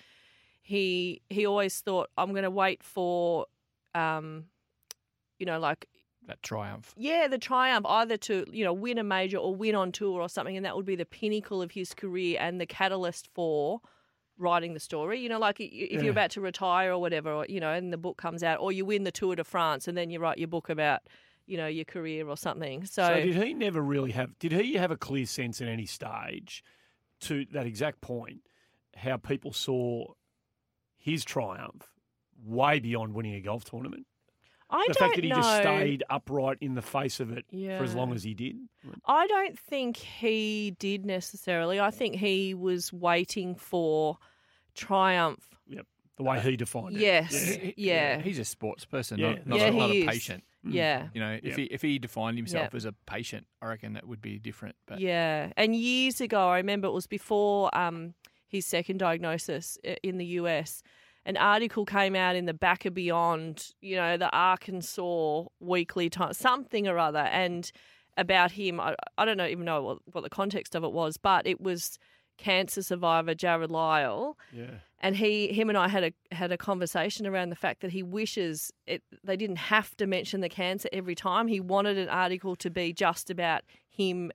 he he always thought, "I'm going to wait for." Um, you know, like That triumph. yeah, the triumph either to you know win a major or win on tour or something, and that would be the pinnacle of his career and the catalyst for writing the story. You know, like if Yeah. you're about to retire or whatever, or, you know, and the book comes out, or you win the Tour de France, and then you write your book about you know your career or something. So, So, did he never really have? Did he have a clear sense at any stage to that exact point how people saw his triumph way beyond winning a golf tournament? I the don't fact that he know. just stayed upright in the face of it for as long as he did. I don't think he did necessarily. I think he was waiting for triumph. Yep, the way he defined it. Yes, Yeah. yeah. He's a sports person, Yeah, not, not, Yeah, a, not a is. patient. Yeah. You know, if Yep. he if he defined himself Yep. as a patient, I reckon that would be different. But Yeah, and years ago, I remember it was before um, his second diagnosis in the US. An article came out in the back of Beyond, you know, the Arkansas Weekly Times, something or other, and about him. I, I don't know even know what, what the context of it was, but it was cancer survivor Jarrod Lyle, Yeah. and he, him, and I had a had a conversation around the fact that he wishes it they didn't have to mention the cancer every time. He wanted an article to be just about him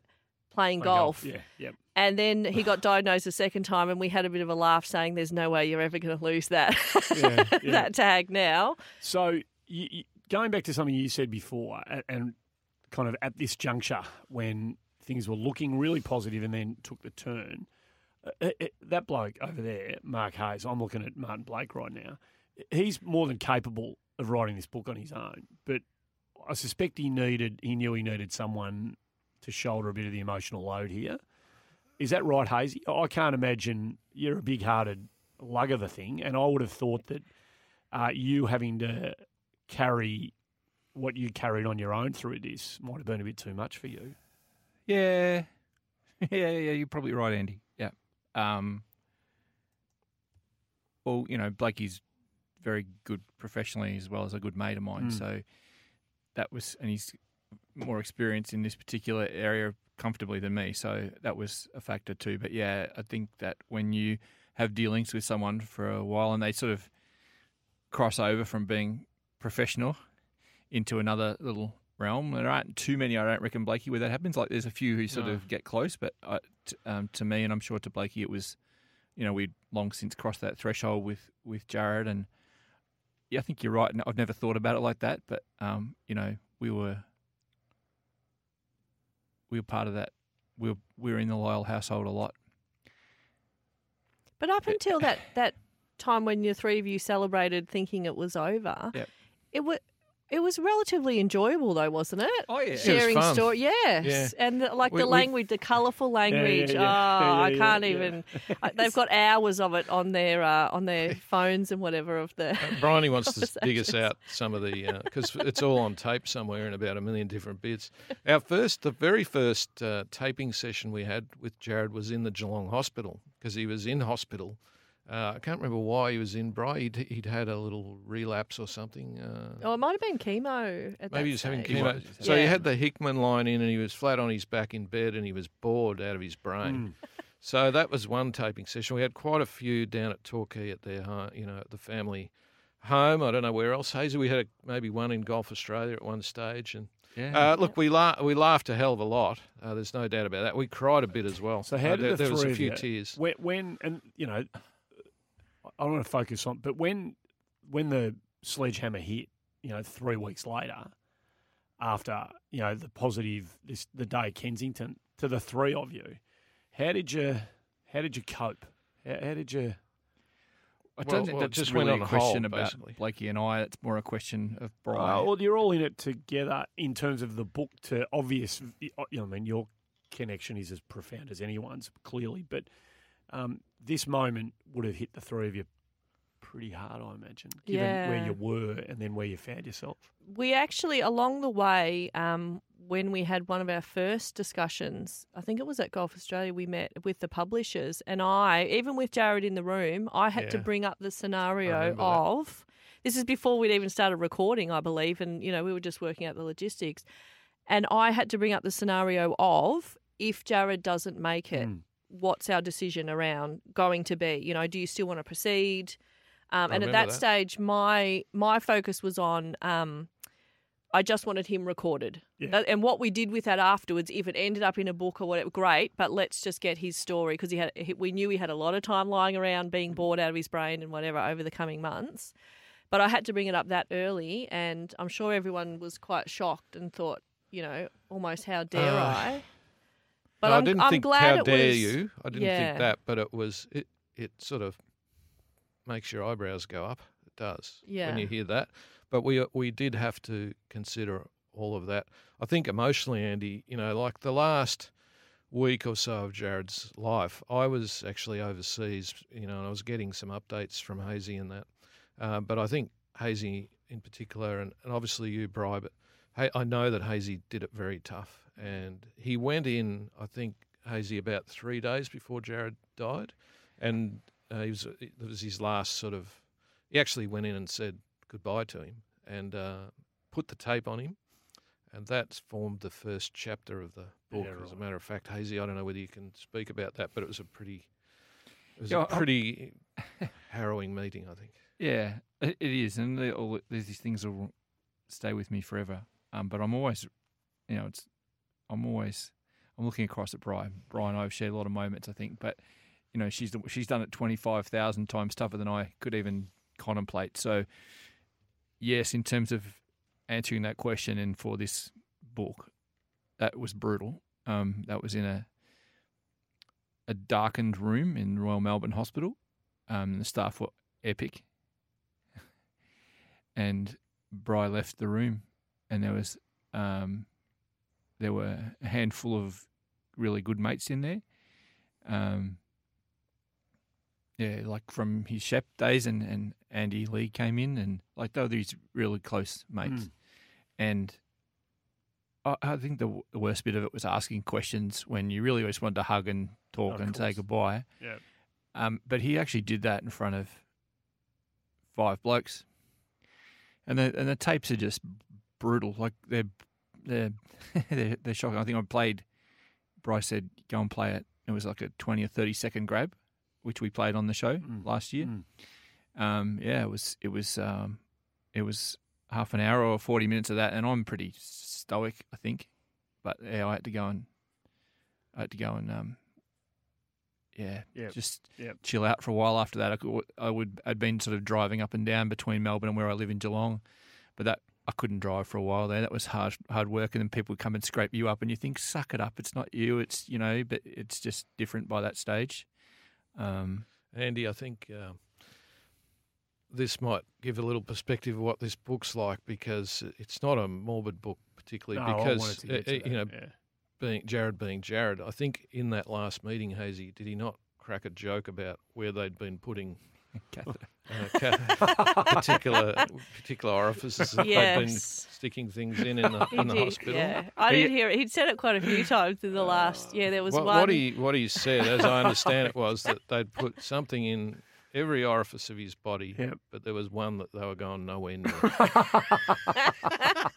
playing Playing golf. Yeah. Yep. And then he got diagnosed a second time, and we had a bit of a laugh, saying, "There's no way you're ever going to lose that Yeah, yeah. that tag now." So, you, you, going back to something you said before, and, and kind of at this juncture when things were looking really positive and then took the turn, uh, uh, uh, that bloke over there, Mark Hayes, I'm looking at Martin Blake right now. He's more than capable of writing this book on his own, but I suspect he needed, he knew he needed someone to shoulder a bit of the emotional load here. Is that right, Hazy? I can't imagine you're a big-hearted lug of a thing, and I would have thought that uh, you having to carry what you carried on your own through this might have been a bit too much for you. yeah, yeah, yeah, you're probably right, Andy. Yeah. Um. Well, you know, Blakey's very good professionally as well as a good mate of mine. Mm. So that was, and he's more experienced in this particular area comfortably than me. So that was a factor too. But yeah, I think that when you have dealings with someone for a while and they sort of cross over from being professional into another little realm, there aren't too many, I don't reckon, Blakey, where that happens. Like there's a few who sort No. of get close, but uh, t- um, to me, and I'm sure to Blakey, it was, you know, we'd long since crossed that threshold with, with Jarrod. And yeah, I think you're right. I've never thought about it like that, but, um, you know, we were we were part of that. We were, we were in the Lyle household a lot. But up until that that time when the three of you celebrated, thinking it was over, Yep. it was. It was relatively enjoyable, though, wasn't it? Oh, yeah. It was sharing fun. story, yes, Yeah. and the, like We- the we- language, the colourful language. yeah. Oh, Yeah, I can't yeah. even. I, they've got hours of it on their uh, on their phones and whatever of the. Briony wants to dig us out some of the because it's all on tape somewhere in about a million different bits. Our first, the very first uh, taping session we had with Jarrod was in the Geelong Hospital because he was in hospital. Uh, I can't remember why he was in. Bry, he'd, he'd had a little relapse or something. Uh, Oh, it might have been chemo. At Maybe that he was having stage. chemo. was, So he had the Hickman line in, and he was flat on his back in bed, and he was bored out of his brain. so that was one taping session. We had quite a few down at Torquay at their, ho- you know, at the family home. I don't know where else. Hazy, we had a, maybe one in Golf Australia at one stage, and Yeah. uh, look, we la- we laughed a hell of a lot. Uh, there's no doubt about that. We cried a bit as well. So how Uh, did there, the there was a of few you, tears. When, when and you know, I don't want to focus on, but when when the sledgehammer hit, you know, three weeks later, after you know the positive this the day Kensington to the three of you, how did you how did you cope? How, how did you? I Well- don't think well, it that's just really went a question hold, about basically. Blakey and I. It's more a question of Brian. Uh, well, you're all in it together in terms of the book. To obvious, you know, I mean, your connection is as profound as anyone's clearly, but um, this moment would have hit the three of you pretty hard, I imagine, given where you were and then where you found yourself. we actually along the way um, when we had one of our first discussions i think it was at golf australia we met with the publishers and i even with jarrod in the room i had to bring up the scenario remember that. of this is before we'd even started recording i believe and you know we were just working out the logistics and i had to bring up the scenario of if jarrod doesn't make it Mm. What's our decision around going to be you know do you still want to proceed um, and at that, that. stage my my focus was on um, I just wanted him recorded. Yeah. That- and what we did with that afterwards, if it ended up in a book or whatever, great. But let's just get his story because he had. He, we knew he had a lot of time lying around, being bored out of his brain and whatever over the coming months. But I had to bring it up that early, and I'm sure everyone was quite shocked and thought, you know, almost how dare Uh, I? But No, I'm, I didn't I'm think glad how dare was, you. I didn't yeah. think that, but it was it. It sort of makes your eyebrows go up. It does Yeah. when you hear that. But we we did have to consider all of that. I think emotionally, Andy, you know, like the last week or so of Jarrod's life, I was actually overseas, you know, and I was getting some updates from Hazy and that. Uh, but I think Hazy in particular, and, and obviously you, Bry, but hey, I know that Hazy did it very tough. And he went in, I think, Hazy about three days before Jarrod died. And uh, he was, it was his last sort of, he actually went in and said goodbye to him and uh, put the tape on him. And that's formed the first chapter of the book. Yeah, As a matter of fact, Hazy, I don't know whether you can speak about that, but it was a pretty, it was Yeah, a pretty harrowing meeting, I think. Yeah, it is, and all, these things will stay with me forever. Um, but I'm always, you know, it's I'm always I'm looking across at Brian. Brian and I have shared a lot of moments, I think, but you know, she's she's done it twenty five thousand times tougher than I could even contemplate. So, yes, in terms of answering that question and for this book, that was brutal. Um, that was in a a darkened room in Royal Melbourne Hospital. Um, the staff were epic and Bry left the room, and there was um, there were a handful of really good mates in there. Um, yeah, like from his Shep days, and, and Andy Lee came in, and like they were these really close mates. Mm. And I, I think the, the worst bit of it was asking questions when you really just wanted to hug and talk Of and say goodbye. Yeah. Um, but he actually did that in front of five blokes, and the and the tapes are just brutal. Like they're they're they're, they're shocking. I think I played. Bryce said, "Go and play it." It was like a twenty or thirty second grab, which we played on the show Mm. last year. Mm. Um, yeah, it was it was um, it was half an hour or forty minutes of that, and I'm pretty stoic, I think. But yeah, I had to go and I had to go and um, yeah, Yep. just Yep. chill out for a while after that. I, could, I would I'd been sort of driving up and down between Melbourne and where I live in Geelong, but that I couldn't drive for a while there. That was hard hard work, and then people would come and scrape you up, and you think, suck it up. It's not you. It's you know, but it's just different by that stage. Um, Andy, I think uh, this might give a little perspective of what this book's like because it's not a morbid book, particularly No, because wanted to get uh, to uh, you know, yeah. being Jarrod being Jarrod. I think in that last meeting, Hazy, did he not crack a joke about where they'd been putting catheter. Uh, particular particular orifices that they'd been sticking things in in the, He in the did, hospital? Yeah, I He- did hear it. He'd said it quite a few times in the last. Yeah, there was what, one. what he what he said, as I understand it, was that they'd put something in every orifice of his body, Yep. but there was one that they were going nowhere near.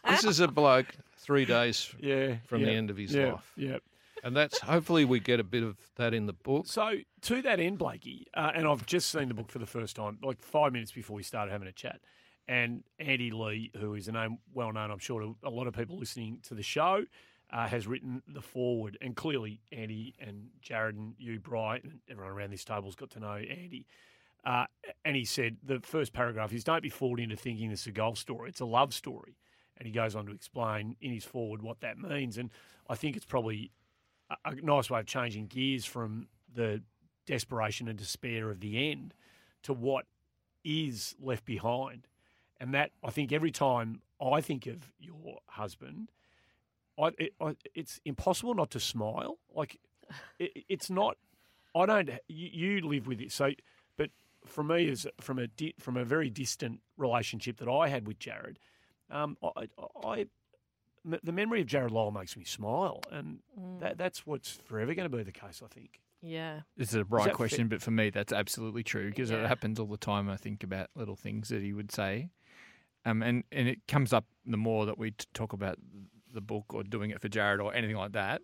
this is a bloke three days Yeah. from yeah, the end of his yeah, life. Yeah. And that's hopefully we get a bit of that in the book. So to that end, Blakey, uh, and I've just seen the book for the first time, like five minutes before we started having a chat. And Andy Lee, who is a name well known, I'm sure, to a lot of people listening to the show, uh, has written the forward. And clearly, Andy and Jarrod and you, Bright, and everyone around this table has got to know Andy. Uh, and he said the first paragraph is don't be fooled into thinking this is a golf story. It's a love story. And he goes on to explain in his forward what that means. And I think it's probably a, nice way of changing gears from the desperation and despair of the end to what is left behind. And that, I think, every time I think of your husband, I, it, I, it's impossible not to smile. Like, it, it's not. I don't. You, you live with it, so. But for me, as from a di, from a very distant relationship that I had with Jarrod, um, I, I the memory of Jarrod Lyle makes me smile, and Mm. that that's what's forever going to be the case. I think. Yeah. This is a bright that question, fair? but for me, that's absolutely true because Yeah. it happens all the time. I think about little things that he would say, um, and and it comes up the more that we t- talk about the book or doing it for Jarrod or anything like that.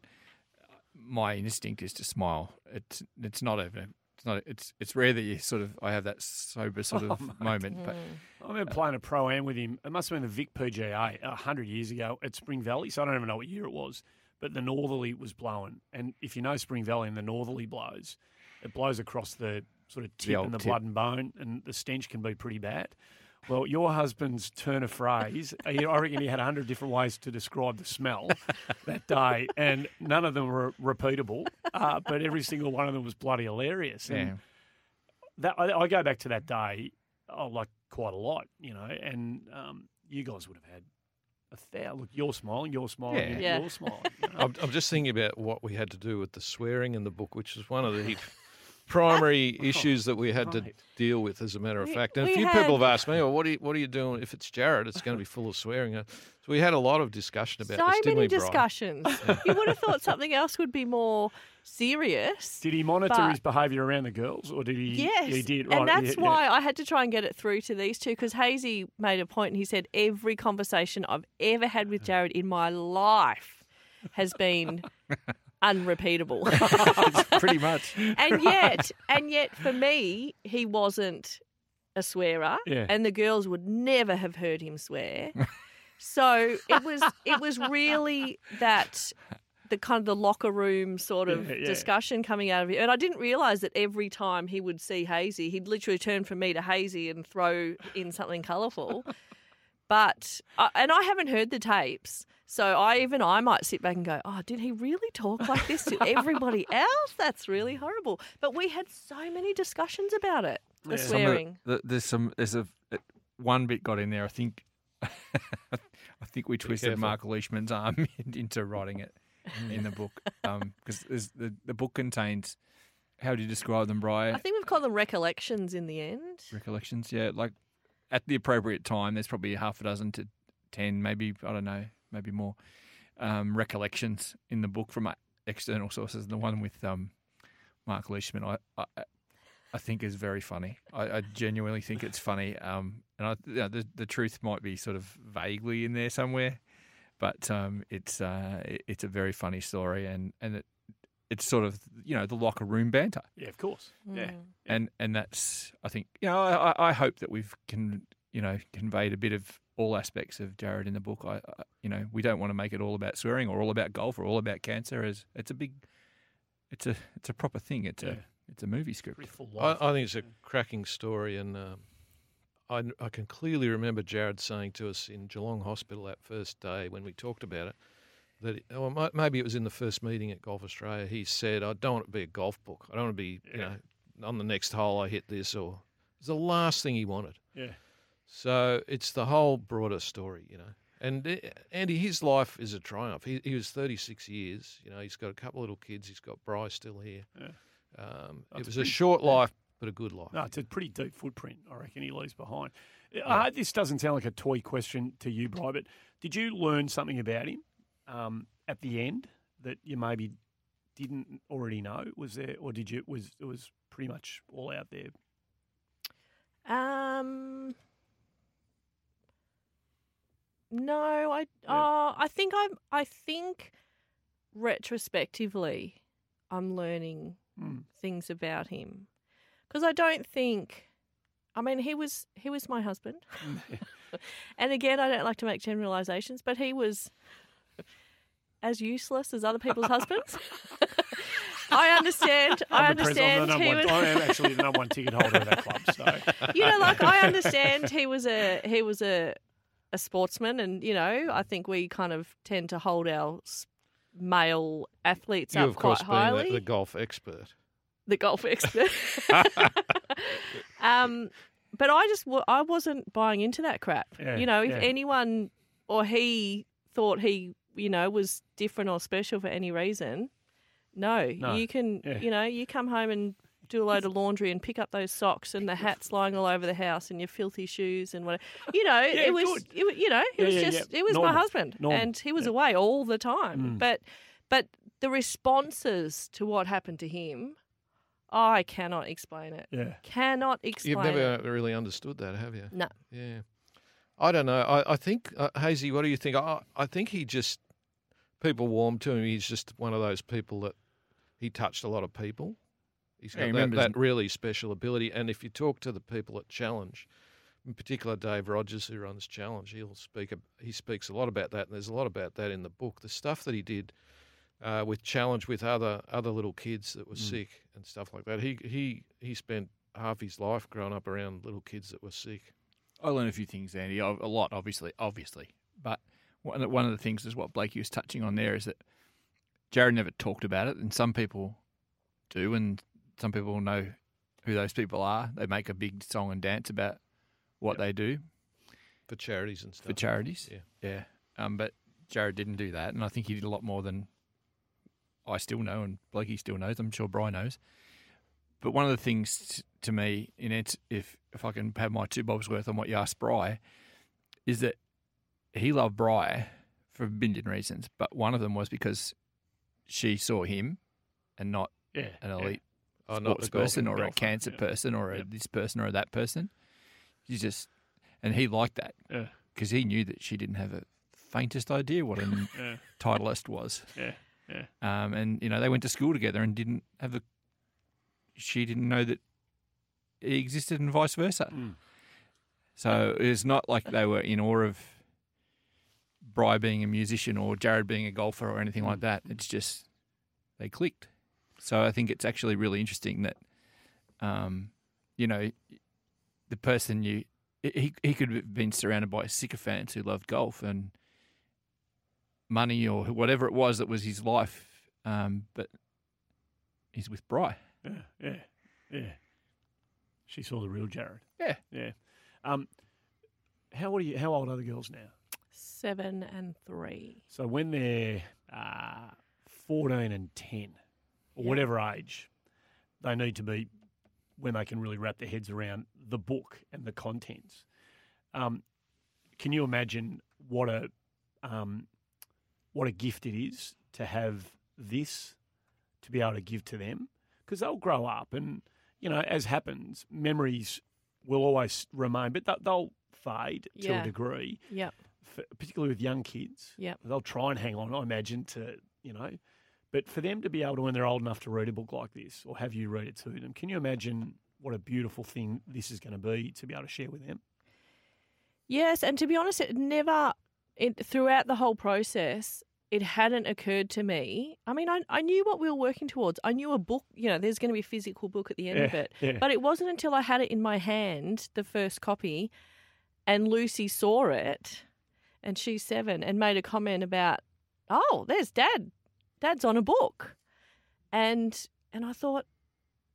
My instinct is to smile. It's it's not even. It's not. It's it's rare that you sort of. I have that sober sort Oh, of mate. moment, but I remember playing a pro am with him. It must have been the Vic PGA a hundred years ago at Spring Valley. So I don't even know what year it was, but the northerly was blowing. And if you know Spring Valley and the northerly blows, it blows across the sort of tip old and the tip. blood and bone, and the stench can be pretty bad. Well, your husband's turn of phrase, I reckon he had a hundred different ways to describe the smell that day, and none of them were repeatable, uh, but every single one of them was bloody hilarious. And yeah. that I, I go back to that day, oh, like quite a lot, you know, and um, you guys would have had a thousand. Look, you're smiling, you're smiling, Yeah. you're, Yeah. you're smiling. You know? I'm, I'm just thinking about what we had to do with the swearing in the book, which is one of the primary issues that we had to deal with, as a matter of We- fact. And a we few people have asked me, "Well, what are you, what are you doing if it's Jarrod? It's going to be full of swearing." Uh, So we had a lot of discussion about so this, didn't many we, Brian? discussions. you would have thought something else would be more serious. Did he monitor But- his behaviour around the girls, or did he? Yes, he did. Right, and that's yeah, why I had to try and get it through to these two because Hazy made a point and he said every conversation I've ever had with Jarrod in my life has been unrepeatable. pretty much. and yet, and yet, for me, he wasn't a swearer, Yeah. and the girls would never have heard him swear. so it was, it was really that the kind of the locker room sort of Yeah, yeah. discussion coming out of it. And I didn't realise that every time he would see Hazy, he'd literally turn from me to Hazy and throw in something colourful. But uh, and I haven't heard the tapes, so I even I might sit back and go, "Oh, did he really talk like this to everybody else? That's really horrible." But we had so many discussions about it. The Some of swearing. the- there's some. There's a uh, one bit got in there. I think. I think we twisted careful. Mark Leishman's arm into writing it in the book um, because the the book contains. How do you describe them, Brian? I think we've called them recollections in the end. recollections. Yeah, like at the appropriate time, there's probably half a dozen to ten, maybe I don't know, maybe more um, recollections in the book from uh, external sources. And the one with um, Mark Leishman, I, I I think is very funny. I, I genuinely think it's funny. Um, and I, you know, the the truth might be sort of vaguely in there somewhere, but um, it's uh, it- it's a very funny story, and and it, it's sort of you know the locker room banter Yeah, of course. Yeah. Mm. and and that's I think you know I, I- I hope that we've can you know conveyed a bit of all aspects of Jarrod in the book. I, I you know we don't want to make it all about swearing or all about golf or all about cancer. As it's a big, it's a it's a proper thing. It's Yeah. a it's a movie script. I. I think it's a cracking story, and um, I, I can clearly remember Jarrod saying to us in Geelong Hospital that first day when we talked about it that, or maybe it was in the first meeting at Golf Australia. He said, "I don't want it to be a golf book. I don't want to be, you know, on the next hole I hit this." Or it's the last thing he wanted. yeah. So it's the whole broader story, you know. And uh, Andy, his life is a triumph. He, he was 36 years. You know, he's got a couple of little kids. He's got Bryce still here. Yeah. Um, it was a pretty- short life, but a good life. No, it's a pretty deep footprint, I reckon he leaves behind. I hope this doesn't sound like a toy question to you, Bri, but did you learn something about him um, at the end that you maybe didn't already know? Was there, or did you? Was it was pretty much all out there? Um, no, I Yeah. uh, I think I'm I think retrospectively, I'm learning Mm. things about him because I don't think. I mean, he was he was my husband, and again, I don't like to make generalizations, but he was as useless as other people's husbands. I understand. I I'm I'm understand. he one- was, I am actually the number one ticket holder of that club. So you know, like I understand he was a he was a a sportsman, and you know, I think we kind of tend to hold our male athletes You, up of course, quite highly. being the, the golf expert. the golf expert. um, but I just I wasn't buying into that crap. Yeah, you know, if yeah. anyone or he thought he you know was different or special for any reason, no, No, you can yeah. you know you come home and do a load of laundry and pick up those socks and the hats lying all over the house and your filthy shoes and whatever. You know, Yeah, it was good. it, wa- you know it Yeah, was yeah, just yeah. it was Normal. my husband Normal. and he was Yeah. away all the time. Mm. But but the responses to what happened to him, I cannot explain it. yeah, Cannot explain You've never it. really understood that, have you? No. Yeah. I don't know. I, I think, uh, Hazy, what do you think? I, I think he just, people warm to him. He's just one of those people that he touched a lot of people. He's got that, that really special ability. And if you talk to the people at Challenge, in particular Dave Rogers, who runs Challenge, he'll speak. He speaks a lot about that, and there's a lot about that in the book. The stuff that he did uh, with Challenge with other other little kids that were Mm. sick and stuff like that. He he he spent half his life growing up around little kids that were sick. I learned a few things, Andy. A lot, obviously, obviously. But one of, one of the things is what Blakey was touching on there is that Jarrod never talked about it, and some people do, and some people know who those people are. They make a big song and dance about what they do for charities and stuff. for charities. Yeah. yeah. Um, but Jarrod didn't do that, and I think he did a lot more than I still know, and Blakey still knows. I'm sure Brian knows. But one of the things t- to me, in answer, if if I can have my two bobs worth on what you asked Bry, is that he loved Bry for a billion reasons, but one of them was because she saw him and not yeah, an elite Oh, not sports person or a cancer yeah. person or a Yep. this person or that person. You just and he liked that Yeah, because he knew that she didn't have a faintest idea what a yeah, titleist was. yeah, yeah. Um, and you know they went to school together and didn't have a. She didn't know that he existed and vice versa. Mm. So it's not like they were in awe of Bry being a musician or Jarrod being a golfer or anything Mm. like that. It's just they clicked. So I think it's actually really interesting that, um, you know, the person you he he could have been surrounded by sycophants who loved golf and money or whatever it was that was his life, um, but he's with Bry. Yeah, yeah, yeah. She saw the real Jarrod. Yeah. Yeah. Um, how old are you? How old are the girls now? Seven and three. So when they're uh, fourteen and ten, or Yeah. whatever age, they need to be when they can really wrap their heads around the book and the contents. Um, can you imagine what a um, what a gift it is to have this to be able to give to them because they'll grow up and you know as happens memories will always remain but they'll- they'll fade to Yeah. a degree yeah particularly with young kids yeah they'll try and hang on i imagine to you know but for them to be able to when they're old enough to read a book like this or have you read it to them can you imagine what a beautiful thing this is going to be to be able to share with them Yes, and to be honest, it never, it, throughout the whole process, it hadn't occurred to me. I mean, I, I knew what we were working towards. I knew a book, you know, there's going to be a physical book at the end of it. yeah. But it wasn't until I had it in my hand, the first copy, and Lucy saw it, and she's seven, and made a comment about, oh, there's dad. Dad's on a book. And and I thought,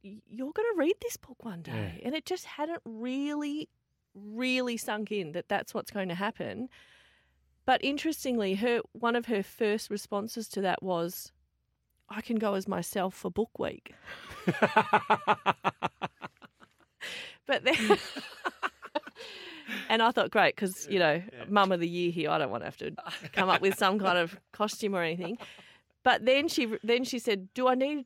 you're going to read this book one day. Yeah. And it just hadn't really, really sunk in that that's what's going to happen. But interestingly, her one of her first responses to that was, "I can go as myself for book week." but then, and I thought, great, because you know, mum of the year here. I don't want to have to come up with some kind of costume or anything. But then she then she said, "Do I need?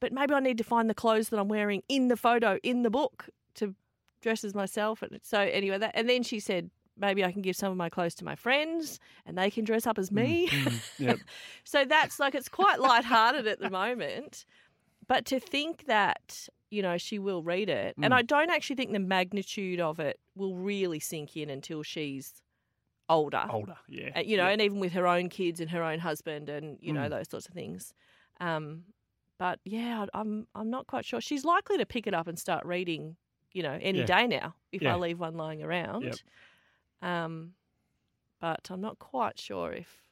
But maybe I need to find the clothes that I'm wearing in the photo in the book to dress as myself." And so anyway, that and then she said, maybe I can give some of my clothes to my friends and they can dress up as me. Yep. so that's like it's quite lighthearted at the moment. But to think that, you know, she will read it, and Mm. I don't actually think the magnitude of it will really sink in until she's older. Older, yeah. Uh, you know, Yeah. and even with her own kids and her own husband and, you know, Mm. those sorts of things. Um, but yeah, I'm I'm not quite sure. She's likely to pick it up and start reading, you know, any Yeah. day now if Yeah. I leave one lying around. Yep. Um, but I'm not quite sure if.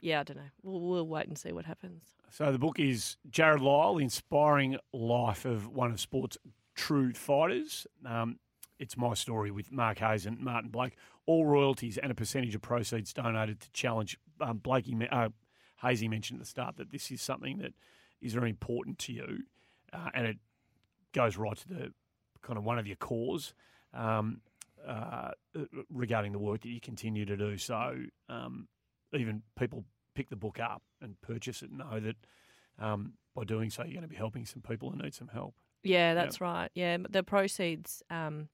Yeah, I don't know. We'll, we'll wait and see what happens. So the book is Jarrod Lyle, The Inspiring Life of One of Sport's True Fighters. Um, it's my story with Mark Hayes and Martin Blake. All royalties and a percentage of proceeds donated to challenge. Um, Blakey, uh, Hazy mentioned at the start that this is something that is very important to you, uh, and it goes right to the kind of one of your cores um, uh, regarding the work that you continue to do. So um, even people pick the book up and purchase it and know that um, by doing so you're going to be helping some people who need some help. Yeah, that's right. Yeah, the proceeds um,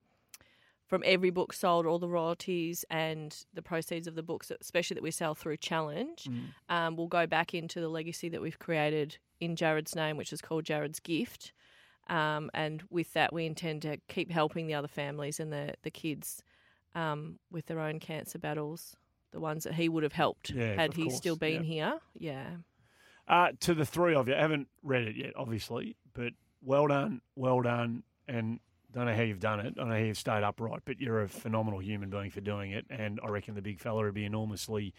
from every book sold, all the royalties, and the proceeds of the books, especially that we sell through Challenge, um, will go back into the legacy that we've created in Jarrod's name, which is called Jarrod's Gift. Um, and with that, we intend to keep helping the other families and the the kids um, with their own cancer battles, the ones that he would have helped Yeah, had he course, still been yeah. here. Yeah. Uh, to the three of you, I haven't read it yet, obviously, but well done, well done, and don't know how you've done it. I don't know how you've stayed upright, but you're a phenomenal human being for doing it, and I reckon the big fella would be enormously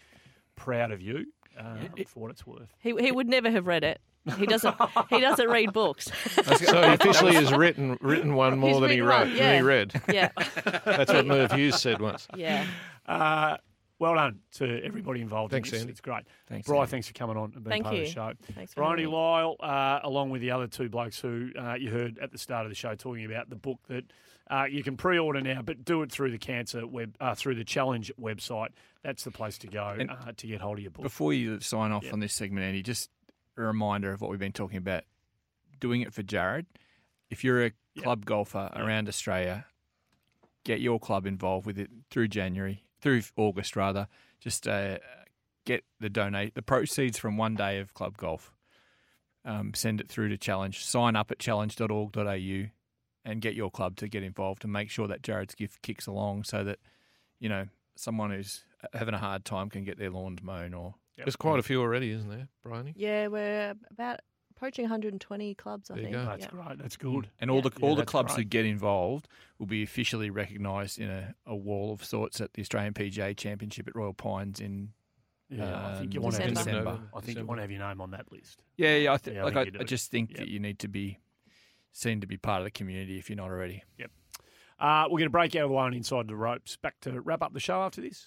proud of you uh, for what it's worth. He, he would never have read it. He doesn't. he doesn't read books. So he officially has written written one more He's than he wrote. one, Than he read. Yeah. That's what Merv Hughes said once. Yeah. Uh, well done to everybody involved. Thanks, in this. Andy. It's great. Thanks, Brian, Andy. thanks for coming on and being Thank part of the show. Thanks for Briony having me. Lyle, uh, along with the other two blokes who uh, you heard at the start of the show talking about the book that uh, you can pre-order now, but do it through the cancer web, uh, through the Challenge website. That's the place to go uh, to get hold of your book. Before you sign off Yeah. on this segment, Andy, just a reminder of what we've been talking about. Doing it for Jarrod. If you're a club golfer around Australia, get your club involved with it through January, through August rather. Just uh, get the donate the proceeds from one day of club golf. Um, send it through to Challenge. Sign up at challenge.org.au and get your club to get involved and make sure that Jarrod's gift kicks along so that you know someone who's having a hard time can get their lawn mown or There's quite a few already, isn't there, Briony? Yeah, we're about approaching 120 clubs. I There you think. go. That's Yeah. great. That's good. And all the Yeah, all the clubs great. who get involved will be officially recognised in a, a wall of sorts at the Australian PGA Championship at Royal Pines in. Yeah, I think you um, want to have December. December. I think you want to have your name on that list. Yeah, yeah. I, th- Yeah, I like think I. I just think Yep. that you need to be seen to be part of the community if you're not already. Yep. Uh, we're going to break out of the one inside the ropes. Back to wrap up the show after this.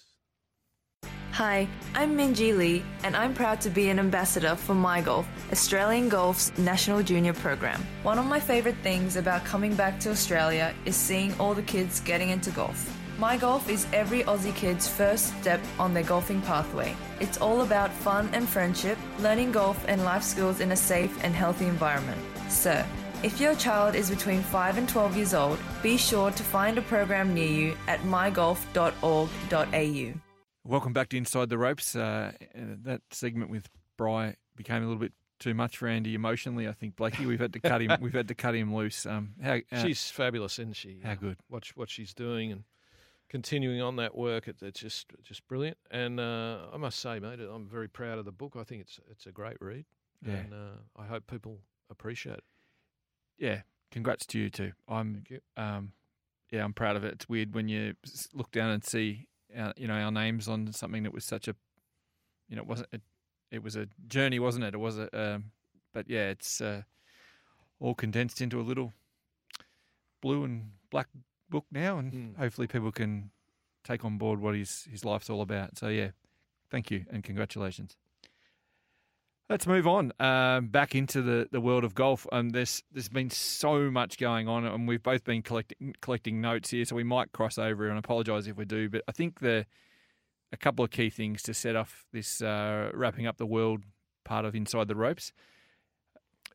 Hi, I'm Minjee Lee, and I'm proud to be an ambassador for MyGolf, Australian Golf's national junior program. One of my favourite things about coming back to Australia is seeing all the kids getting into golf. MyGolf is every Aussie kid's first step on their golfing pathway. It's all about fun and friendship, learning golf and life skills in a safe and healthy environment. So, if your child is between 5 and 12 years old, be sure to find a program near you at mygolf.org.au. Welcome back to Inside the Ropes. Uh, uh, that segment with Bry became a little bit too much for Andy emotionally. I think Blakey, we've had to cut him. We've had to cut him loose. Um, how, uh, She's fabulous, isn't she? How Uh, good. Watch what she's doing and continuing on that work. It, it's just just brilliant. And uh, I must say, mate, I'm very proud of the book. I think it's it's a great read. Yeah. And uh, I hope people appreciate it. yeah, congrats to you too. I'm, you. um, yeah, I'm proud of it. It's weird when you look down and see, our, you know, our names on something that was such a, you know, it wasn't. It, it was a journey, wasn't it? It was a, um, but yeah, it's uh, all condensed into a little blue and black book now, and Mm. hopefully people can take on board what his his life's all about. So yeah, thank you and congratulations. Let's move on um, back into the, the world of golf. Um, there's there's been so much going on, and we've both been collecting collecting notes here, so we might cross over. And apologise if we do, but I think the a couple of key things to set off this uh, wrapping up the world part of inside the ropes.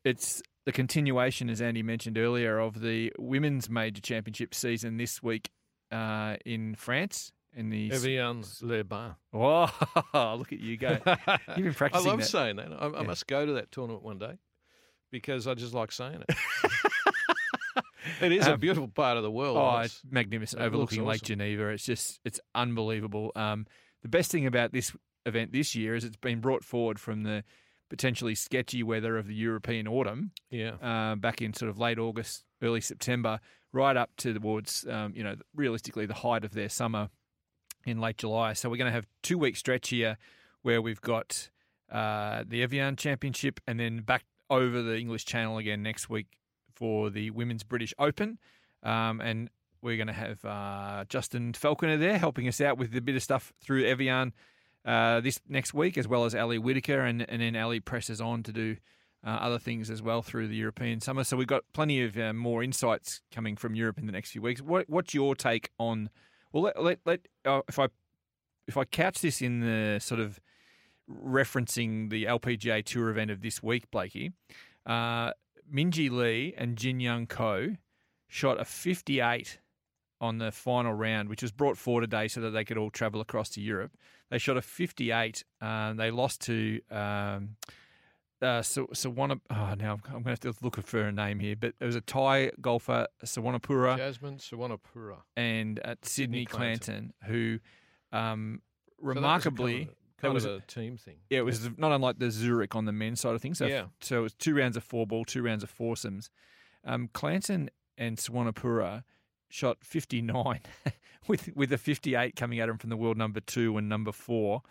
It's the continuation, as Andy mentioned earlier, of the women's major championship season this week. Uh, in France in the Evian Les Bains. Oh, look at you go! You've been practicing. I love that. saying that. I, I Yeah. must go to that tournament one day because I just like saying it. it is a Um, beautiful part of the world. Oh, It's- it's magnificent, overlooking Lake. Geneva. It's just it's unbelievable. Um, the best thing about this event this year is it's been brought forward from the potentially sketchy weather of the European autumn. Yeah. uh, back in sort of late August, early September, right up towards um, you know realistically the height of their summer in late July. So we're going to have two week stretch here where we've got uh, the Evian Championship and then back over the English Channel again next week for the Women's British Open. Um, and we're going to have uh, Justin Falconer there helping us out with a bit of stuff through Evian uh, this next week, as well as Ali Whitaker. And, and then Ali presses on to do uh, other things as well through the European summer. So we've got plenty of uh, more insights coming from Europe in the next few weeks. What, what's your take on? Well, let, let, let uh, if I if I couch this in the sort of referencing the LPGA Tour event of this week, Blakey, uh, Minjee Lee and Jin Young Ko shot a 58 on the final round, which was brought forward today so that they could all travel across to Europe. They shot a 58. Um, they lost to um, uh, so Sawana. Oh, now I'm going to have to look for a name here, but it was a Thai golfer, Suwannapura, Jasmine Suwannapura. and at Cydney, Cydney Clanton, who um, So a kind remarkably. of a- that was of a team thing. Yeah, it was not unlike the Zurich on the men's side of things. So, Yeah. so it was two rounds of four ball, two rounds of foursomes. Um, Clanton and Suwannapura shot 59 with with a 58 coming at him from the world number two and number four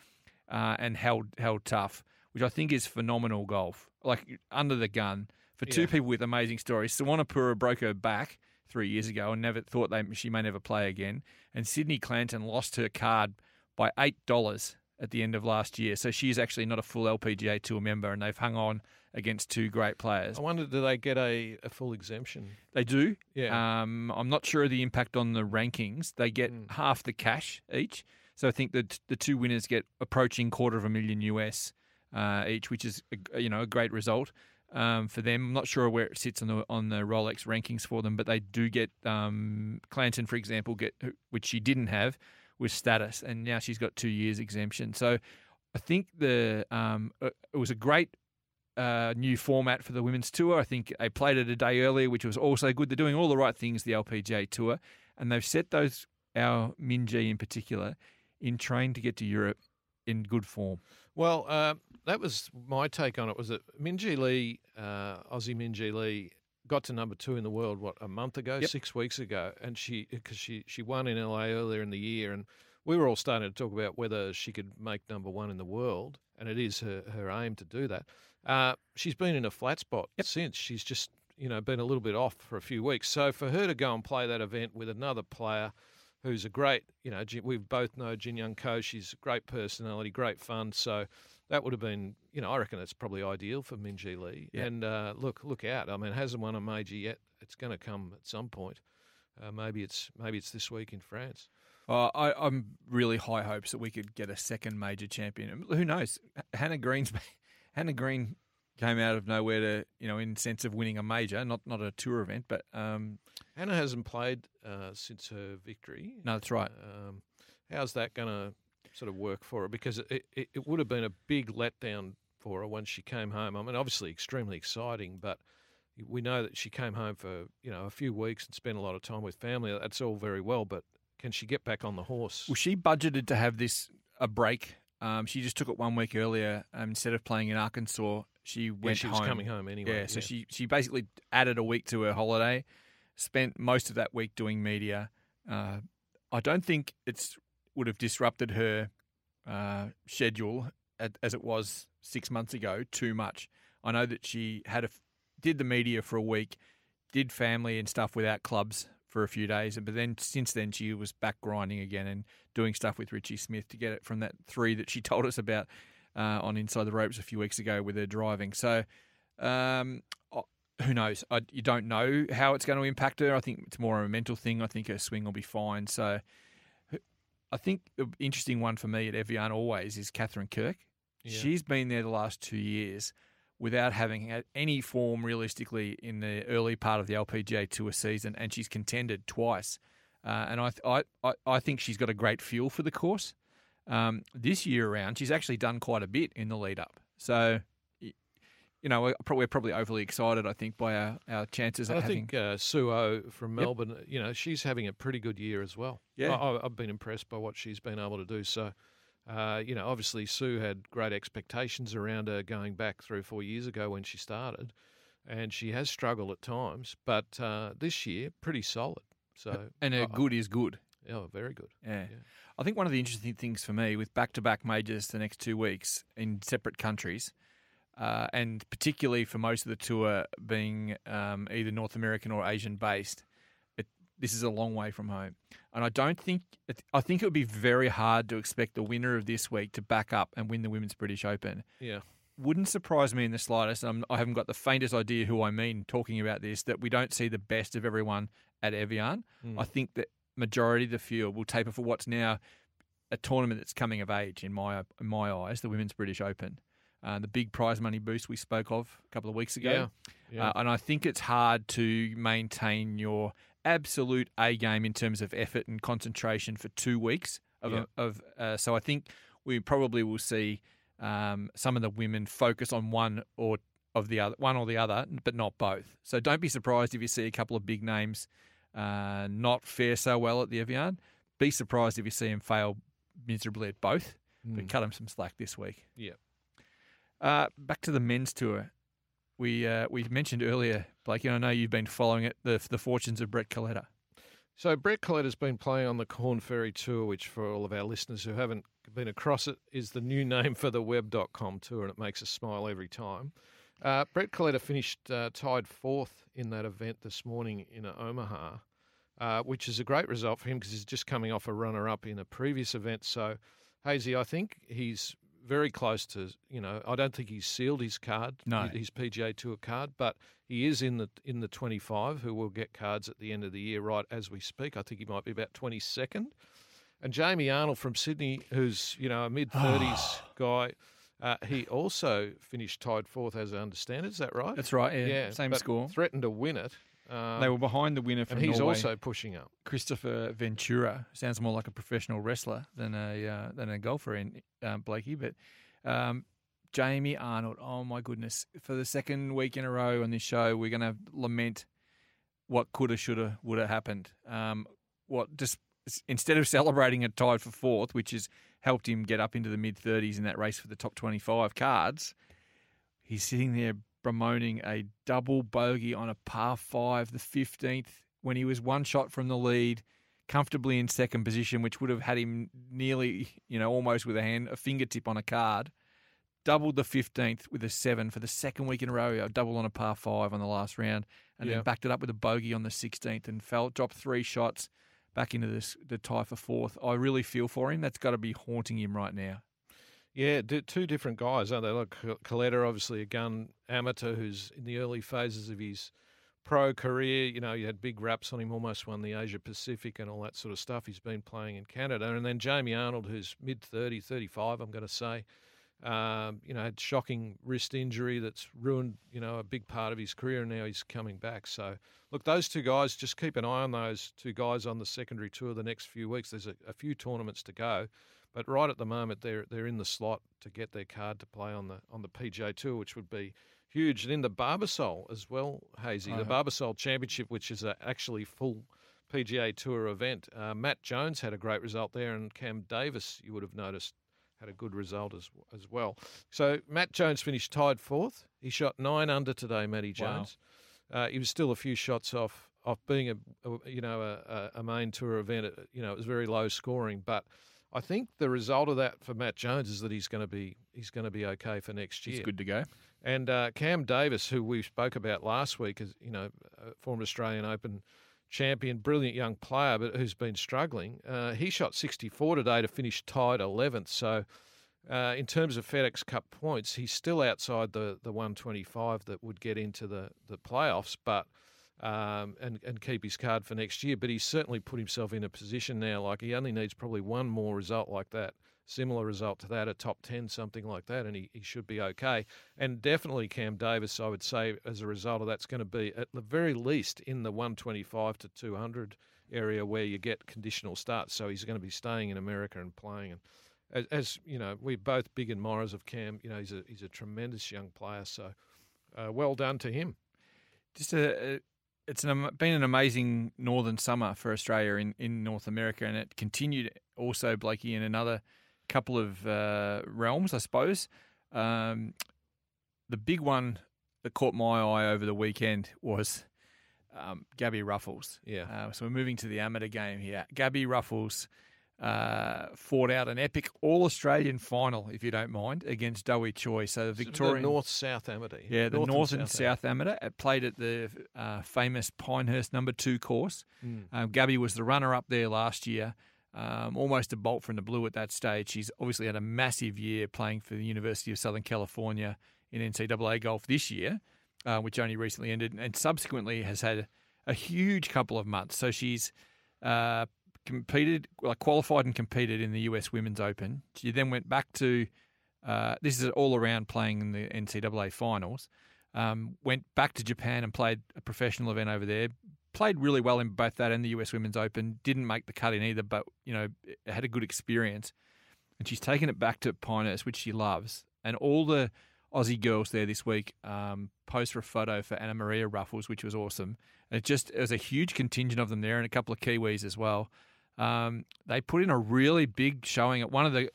uh, and held held tough, which I think is phenomenal golf. Like under the gun for two Yeah. people with amazing stories. Suwannapura broke her back three years ago and never thought they she may never play again. And Cydney Clanton lost her card by eight dollars at the end of last year. So she's actually not a full LPGA Tour member, and they've hung on against two great players. I wonder, do they get a, a full exemption? They do. Yeah. Um, I'm not sure of the impact on the rankings. They get Mm. half the cash each. So I think that the two winners get approaching quarter of a million US uh, each, which is a, you know a great result um, for them. I'm not sure where it sits on the on the Rolex rankings for them, but they do get um, Clanton, for example, get which she didn't have with status, and now she's got two years exemption. So I think the um, uh, it was a great uh, new format for the women's tour. I think they played it a day earlier, which was also good. They're doing all the right things, the LPGA tour, and they've set those our Minjee in particular in train to get to Europe in good form. Well, uh, that was my take on it. Was that Minjee Lee, uh, Aussie Minjee Lee, got to number two in the world what a month ago, Yep. six weeks ago, and she because she she won in LA earlier in the year, and we were all starting to talk about whether she could make number one in the world, and it is her her aim to do that. Uh, she's been in a flat spot since. She's just you know been a little bit off for a few weeks. So for her to go and play that event with another player who's a great, you know, we both know Jin Young Ko. She's a great personality, great fun. So that would have been, you know, I reckon it's probably ideal for Minjee Lee. Yeah. And uh, look, look out. I mean, hasn't won a major yet. It's going to come at some point. Uh, maybe it's maybe it's this week in France. Uh, I, I'm really high hopes that we could get a second major champion. Who knows? Hannah Green's Hannah Green came out of nowhere to you know in sense of winning a major, not not a tour event, but um, Hannah hasn't played uh, since her victory. no, that's right. Um, how's that going to sort of work for her? Because it, it, it would have been a big letdown for her when she came home. I mean, obviously extremely exciting, but we know that she came home for you know a few weeks and spent a lot of time with family. That's all very well, but can she get back on the horse? Well, she budgeted to have this a break. Um, she just took it one week earlier. Um, instead of playing in Arkansas, she went she home. was coming home anyway, Yeah, so she she basically added a week to her holiday. Spent most of that week doing media. Uh, I don't think it's would have disrupted her uh, schedule at, as it was six months ago too much. I know that she had a did the media for a week, did family and stuff without clubs for a few days, but then since then she was back grinding again and doing stuff with Ritchie Smith to get it from that three that she told us about uh, on Inside the Ropes a few weeks ago with her driving. So. Um, who knows? I, you don't know how it's going to impact her. I think it's more of a mental thing. I think her swing will be fine. So, I think the interesting one for me at Evian always is Katherine Kirk. Yeah. She's been there the last two years without having had any form realistically in the early part of the LPGA Tour season, and she's contended twice uh, and I, th- I, I I think she's got a great feel for the course. Um, this year around, she's actually done quite a bit in the lead up. So, you know, we're probably, we're probably overly excited. I think by our, our chances I having. think uh, Sue O from Yep. Melbourne, you know, she's having a pretty good year as well. Yeah. I, I've been impressed by what she's been able to do. So, uh, you know, obviously Su had great expectations around her going back three or four years ago when she started, and she has struggled at times, but uh, this year pretty solid. So, and her I- good is good. Oh, very good. Yeah. I think one of the interesting things for me with back to back majors the next two weeks in separate countries, uh, and particularly for most of the tour being um, either North American or Asian based, it, this is a long way from home. And I don't think, it, I think it would be very hard to expect the winner of this week to back up and win the Women's British Open. Yeah. Wouldn't surprise me in the slightest. I'm, I haven't got the faintest idea who I mean talking about this, that we don't see the best of everyone at Evian. Mm. I think that majority of the field will taper for what's now a tournament that's coming of age in my in my eyes, the Women's British Open. Uh, the big prize money boost we spoke of a couple of weeks ago. Yeah, yeah. Uh, and I think it's hard to maintain your absolute A game in terms of effort and concentration for two weeks. Of, Yeah. of uh, So I think we probably will see um, some of the women focus on one or of the other, one or the other, but not both. So don't be surprised if you see a couple of big names uh, not fare so well at the Evian. Be surprised if you see him fail miserably at both, but Mm. cut him some slack this week. Yeah. Uh, back to the men's tour. We uh, we mentioned earlier, Blake, and I know you've been following it, the the fortunes of Brett Coletta. So Brett Coletta's been playing on the Corn Ferry Tour, which for all of our listeners who haven't been across it, is the new name for the web.com tour, and it makes us smile every time. Uh, Brett Coletta finished uh, tied fourth in that event this morning in Omaha, uh, which is a great result for him because he's just coming off a runner-up in a previous event. So, Hazy, I think he's very close to, you know, I don't think he's sealed his card, No. his PGA Tour card, but he is in the in the 25 who will get cards at the end of the year right as we speak. I think he might be about 22nd. And Jamie Arnold from Sydney, who's, you know, a mid 30s guy, uh, he also finished tied fourth, as I understand it. Is that right? That's right, yeah, same score. Threatened to win it. Um, they were behind the winner from and he's Norway, also pushing up. Kristoffer Ventura. Sounds more like a professional wrestler than a uh, than a golfer in um, Blakey, but um, Jamie Arnold. Oh my goodness! For the second week in a row on this show, we're going to lament what coulda, shoulda, woulda happened. Um, what just instead of celebrating a tied for fourth, which has helped him get up into the mid thirties in that race for the top twenty five cards, he's sitting there bemoaning a double bogey on a par five, the fifteenth, when he was one shot from the lead, comfortably in second position, which would have had him nearly, you know, almost with a hand, a fingertip on a card. Doubled the fifteenth with a seven for the second week in a row. A double on a par five on the last round, and Yeah. then backed it up with a bogey on the sixteenth and fell, dropped three shots back into this the tie for fourth. I really feel for him. That's got to be haunting him right now. Yeah, two different guys, aren't they? Like Co- Coletta, obviously a gun amateur who's in the early phases of his pro career. You know, you had big raps on him, almost won the Asia Pacific and all that sort of stuff. He's been playing in Canada. And then Jamie Arnold, who's mid 30, 35, I'm going to say. Um, you know, had shocking wrist injury that's ruined, you know, a big part of his career, and now he's coming back. So, look, those two guys, just keep an eye on those two guys on the secondary tour the next few weeks. There's a, a few tournaments to go, but right at the moment, they're they're in the slot to get their card to play on the on the PGA Tour, which would be huge. And in the Barbasol as well, Hazy, the Oh. Barbasol Championship, which is a actually full PGA Tour event. Uh, Matt Jones had a great result there, and Cam Davis, you would have noticed, had a good result as as well. So Matt Jones finished tied fourth. He shot nine under today, Matty Wow. Jones. Uh, he was still a few shots off off being a, a you know a, a main tour event. It- You know it was very low scoring, but I think the result of that for Matt Jones is that he's going to be he's going to be okay for next year. He's good to go. And uh, Cam Davis, who we spoke about last week, is you know a former Australian Open champion, brilliant young player, but who's been struggling. Uh, he shot 64 today to finish tied 11th. So, uh, in terms of FedEx Cup points, he's still outside the, the 125 that would get into the, the playoffs, but um, and and keep his card for next year. But he's certainly put himself in a position now. Like he only needs probably one more result like that, similar result to that, a top 10, something like that, and he, he should be okay. And definitely Cam Davis, I would say, as a result of that's going to be at the very least in the 125 to 200 area where you get conditional starts. So he's going to be staying in America and playing. And as, as you know, we're both big admirers of Cam. You know, he's a he's a tremendous young player. So uh, well done to him. Just a, a it's an, been an amazing northern summer for Australia in, in North America, and it continued also, Blakey, in another couple of uh, realms, I suppose. Um, the big one that caught my eye over the weekend was um, Gabby Ruffels. Yeah. Uh, so we're moving to the amateur game here. Gabby Ruffels uh, fought out an epic All Australian final, if you don't mind, against Doey Choi. So the Victorian North South Amateur. Yeah, the North, North, and and South, South Amateur. It played at the uh, famous Pinehurst Number Two course. Mm. Um, Gabby was the runner up there last year. Um, almost a bolt from the blue at that stage. She's obviously had a massive year playing for the University of Southern California in NCAA golf this year, uh, which only recently ended, and subsequently has had a huge couple of months. So she's uh, competed, like qualified and competed in the US Women's Open. She then went back to uh, this is all around playing in the NCAA finals. Um, went back to Japan and played a professional event over there. Played really well in both that and the US Women's Open. Didn't make the cut in either, but you know had a good experience. And she's taken it back to Pinehurst, which she loves. And all the Aussie girls there this week um, posed for a photo for Anna Maria Ruffels, which was awesome. And it just it was a huge contingent of them there, and a couple of Kiwis as well. Um, they put in a really big showing at one of the.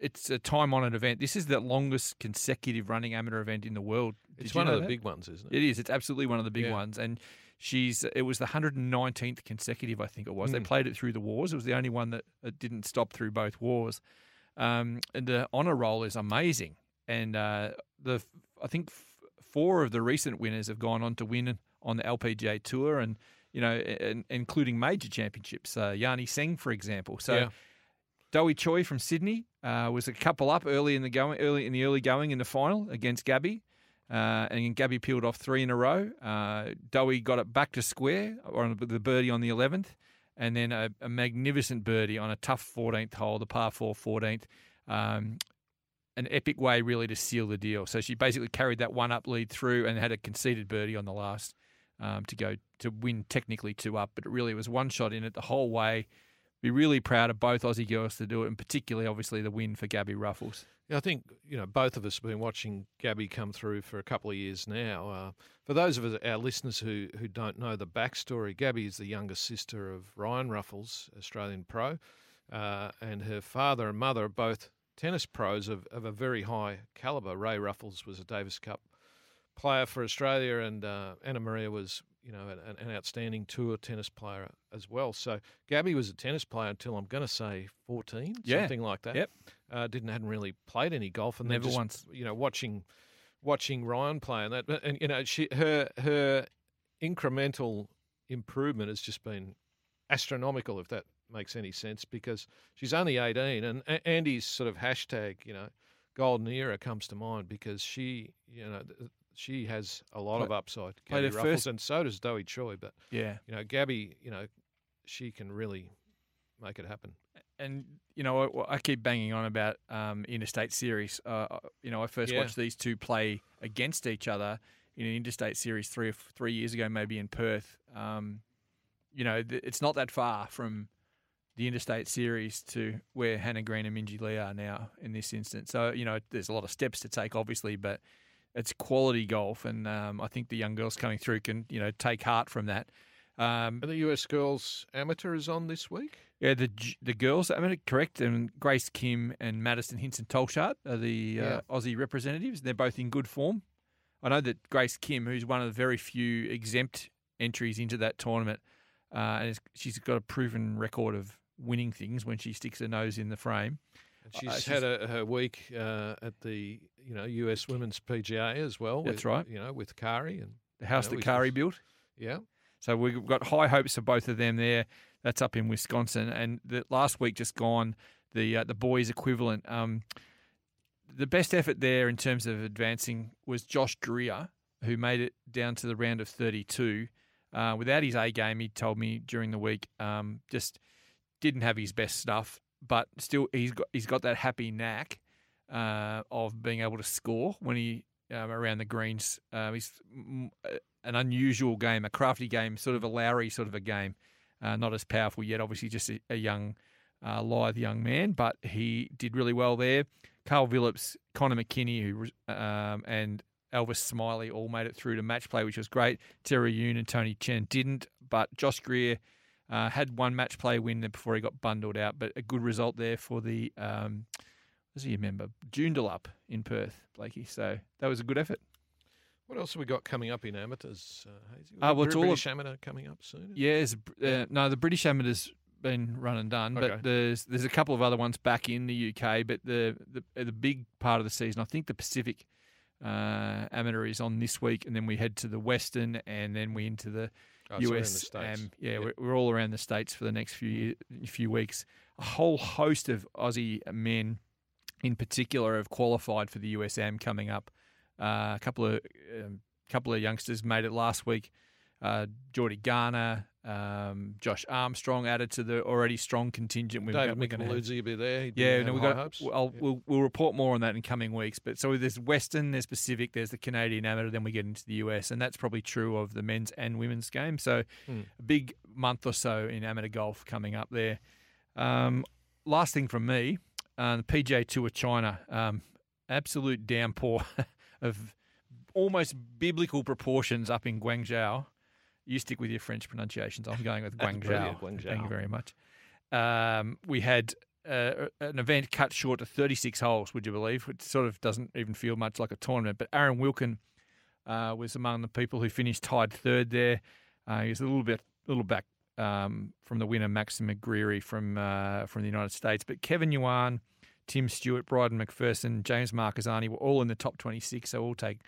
It's a time-honoured event. This is the longest consecutive running amateur event in the world. Did It's one of the that? big ones, isn't it? It is. It's absolutely one of the big Yeah. ones, and she's. It was the 119th consecutive, I think it was. They Mm. played it through the wars. It was the only one that it didn't stop through both wars. Um, and the honour roll is amazing, and uh, the I think f- four of the recent winners have gone on to win on the LPGA tour, and you know, and, including major championships. Uh, Yani Tseng, for example. So. Yeah. Doey Choi from Sydney uh, was a couple up early in the going, early in the early going in the final against Gabby, uh, and Gabby peeled off three in a row. Uh, Doey got it back to square on the birdie on the eleventh, and then a, a magnificent birdie on a tough fourteenth hole, the par four 14th. Um, an epic way really to seal the deal. So she basically carried that one up lead through and had a conceded birdie on the last um, to go to win technically two up, but it really was one shot in it the whole way. Be really proud of both Aussie girls to do it, and particularly obviously the win for Gabby Ruffels. Yeah, I think you know both of us have been watching Gabby come through for a couple of years now. Uh, for those of us, our listeners who who don't know the backstory, Gabby is the younger sister of Ryan Ruffels, Australian pro, uh, and her father and mother are both tennis pros of, of a very high caliber. Ray Ruffels was a Davis Cup player for Australia, and uh, Anna Maria was you know an, an outstanding tour tennis player as well. So Gabby was a tennis player until I'm going to say 14, Yeah. something like that. Yep. Uh, didn't hadn't really played any golf, and then Never just, once. You know, watching watching Ryan play and that, and you know, she her her incremental improvement has just been astronomical, if that makes any sense, because she's only 18, and A- Andy's sort of hashtag, you know, golden era comes to mind because she, you know. She has a lot of upside, Gabby Ruffels, first- and so does Doey Choi. But Yeah. you know, Gabby, you know, she can really make it happen. And you know, I, I keep banging on about um, interstate series. Uh, you know, I first Yeah. watched these two play against each other in an interstate series three or f- three years ago, maybe in Perth. Um, you know, th- it's not that far from the interstate series to where Hannah Green and Minjee Lee are now in this instance. So you know, there's a lot of steps to take, obviously, but it's quality golf, and um, I think the young girls coming through can you know take heart from that. Um, And the US girls amateur is on this week. yeah, the the girls, I mean, correct, and Grace Kim and Madison Hinson-Tolchard are the Yeah. uh, Aussie representatives. And they're both in good form. I know that Grace Kim, who's one of the very few exempt entries into that tournament, uh, and she's got a proven record of winning things when she sticks her nose in the frame. And Uh, she's, she's- had a, her week uh, at the you know US Women's PGA as well. That's with, right. You know with Karrie and The house you know, that Karrie was- built. Yeah. So we've got high hopes for both of them there. That's up in Wisconsin, and the last week just gone, the uh, the boys equivalent. Um, the best effort there in terms of advancing was Josh Greer, who made it down to the round of 32. Uh, without his A game, he told me during the week, um, just didn't have his best stuff. But still he's got he's got that happy knack uh, of being able to score when he um, around the greens. Um, he's an unusual game, a crafty game, sort of a Lowry sort of a game. Uh, not as powerful yet, obviously, just a, a young, uh, lithe young man, but he did really well there. Karl Vilips, Connor McKinney, who um, and Elvis Smylie all made it through to match play, which was great. Terry Yoon and Tony Chen didn't, but Josh Greer uh, had one match play win there before he got bundled out, but a good result there for the, um, as you remember, Joondalup in Perth, Blakey. So that was a good effort. What else have we got coming up in amateurs, uh, Hazy? Uh, well, it's all British amateur coming up soon. Yeah, it's, uh, no, the British amateur's been run and done, Okay. but there's there's a couple of other ones back in the UK. But the the, the big part of the season, I think the Pacific uh, amateur is on this week, and then we head to the Western, and then we into the Oh, so we're US. States. um, yeah, Yeah. We're, we're all around the states for the next few year- few weeks. A whole host of Aussie men, in particular, have qualified for the USM coming up. Uh, a couple of um, couple of youngsters made it last week. Uh, Geordie Garner, um, Josh Armstrong added to the already strong contingent. We've David got- we're gonna have- Micheluzzi will be there. Yeah, no, we got. hopes. I'll, Yeah. We'll we'll report more on that in coming weeks. But so there's Western, there's Pacific, there's the Canadian Amateur, then we get into the US, and that's probably true of the men's and women's game. So Hmm. a big month or so in amateur golf coming up there. Um, last thing from me, uh, the PGA Tour China, um, absolute downpour of almost biblical proportions up in Guangzhou. You stick with your French pronunciations. I'm going with Guangzhou. Guangzhou. Thank you very much. Um, we had uh, an event cut short to 36 holes, would you believe? Which sort of doesn't even feel much like a tournament. But Aaron Wilkin uh, was among the people who finished tied third there. Uh, he was a little bit, little back um, from the winner, Maxim McGreevy from uh, from the United States. But Kevin Yuan, Tim Stewart, Bryden Macpherson, James Marchesani were all in the top 26. So we'll take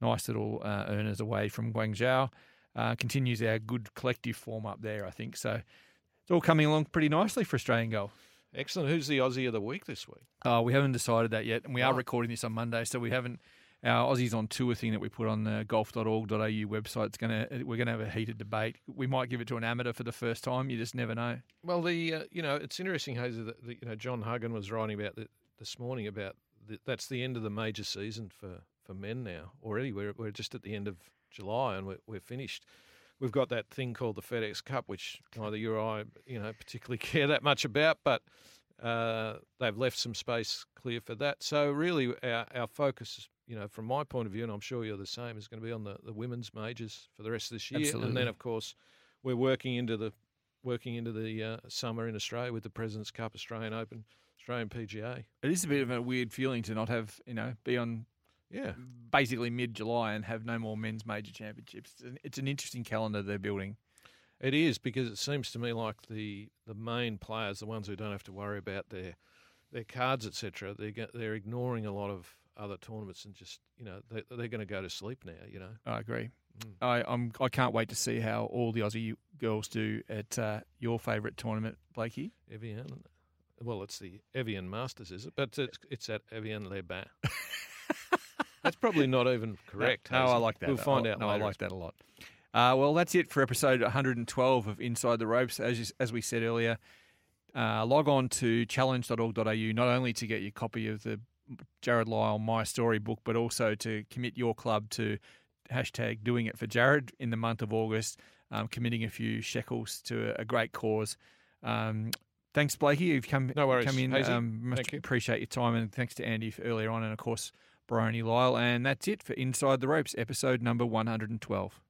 nice little uh, earners away from Guangzhou. Uh, continues our good collective form up there, I think. So it's all coming along pretty nicely for Australian golf. Excellent. Who's the Aussie of the week this week? Uh, we haven't decided that yet, and we are Right. recording this on Monday, so we haven't. Our Aussies on tour thing that we put on the golf.org.au website. It's gonna we're gonna have a heated debate. We might give it to an amateur for the first time. You just never know. Well, the uh, you know it's interesting, Hazy, that, that you know John Huggan was writing about that this morning about the, that's the end of the major season for, for men now already. We're we're just at the end of July and we're, we're finished. We've got that thing called the FedEx Cup, which neither you or I, you know, particularly care that much about, but uh, they've left some space clear for that. So really, our, our focus, you know, from my point of view, and I'm sure you're the same, is going to be on the, the women's majors for the rest of this year, Absolutely. and then of course we're working into the working into the uh, summer in Australia with the Presidents Cup, Australian Open, Australian PGA. It is a bit of a weird feeling to not have you know be on Yeah. basically mid July and have no more men's major championships. It's an, it's an interesting calendar they're building. It is because it seems to me like the, the main players, the ones who don't have to worry about their their cards, etc. They're they're ignoring a lot of other tournaments and just you know they, they're going to go to sleep now. You know. I agree. I, I'm I can't wait to see how all the Aussie girls do at uh, your favourite tournament, Blakey. Evian. Well, it's the Evian Masters, is it? But it's, it's at Evian Les Bains. That's probably not even correct. No. I like that. We'll find I- out No. I like that a lot. Uh, well, that's it for episode 112 of Inside the Ropes. As you, as we said earlier, uh, log on to challenge.org.au not only to get your copy of the Jarrod Lyle My Story book, but also to commit your club to hashtag doing it for Jarrod in the month of August, um, committing a few shekels to a, a great cause. Um, thanks, Blakey. You've come, No worries, come in. Hazy. Um, Thank you. appreciate your time, and thanks to Andy for earlier on, and of course, Briony Lyle. And that's it for Inside the Ropes, episode number 112.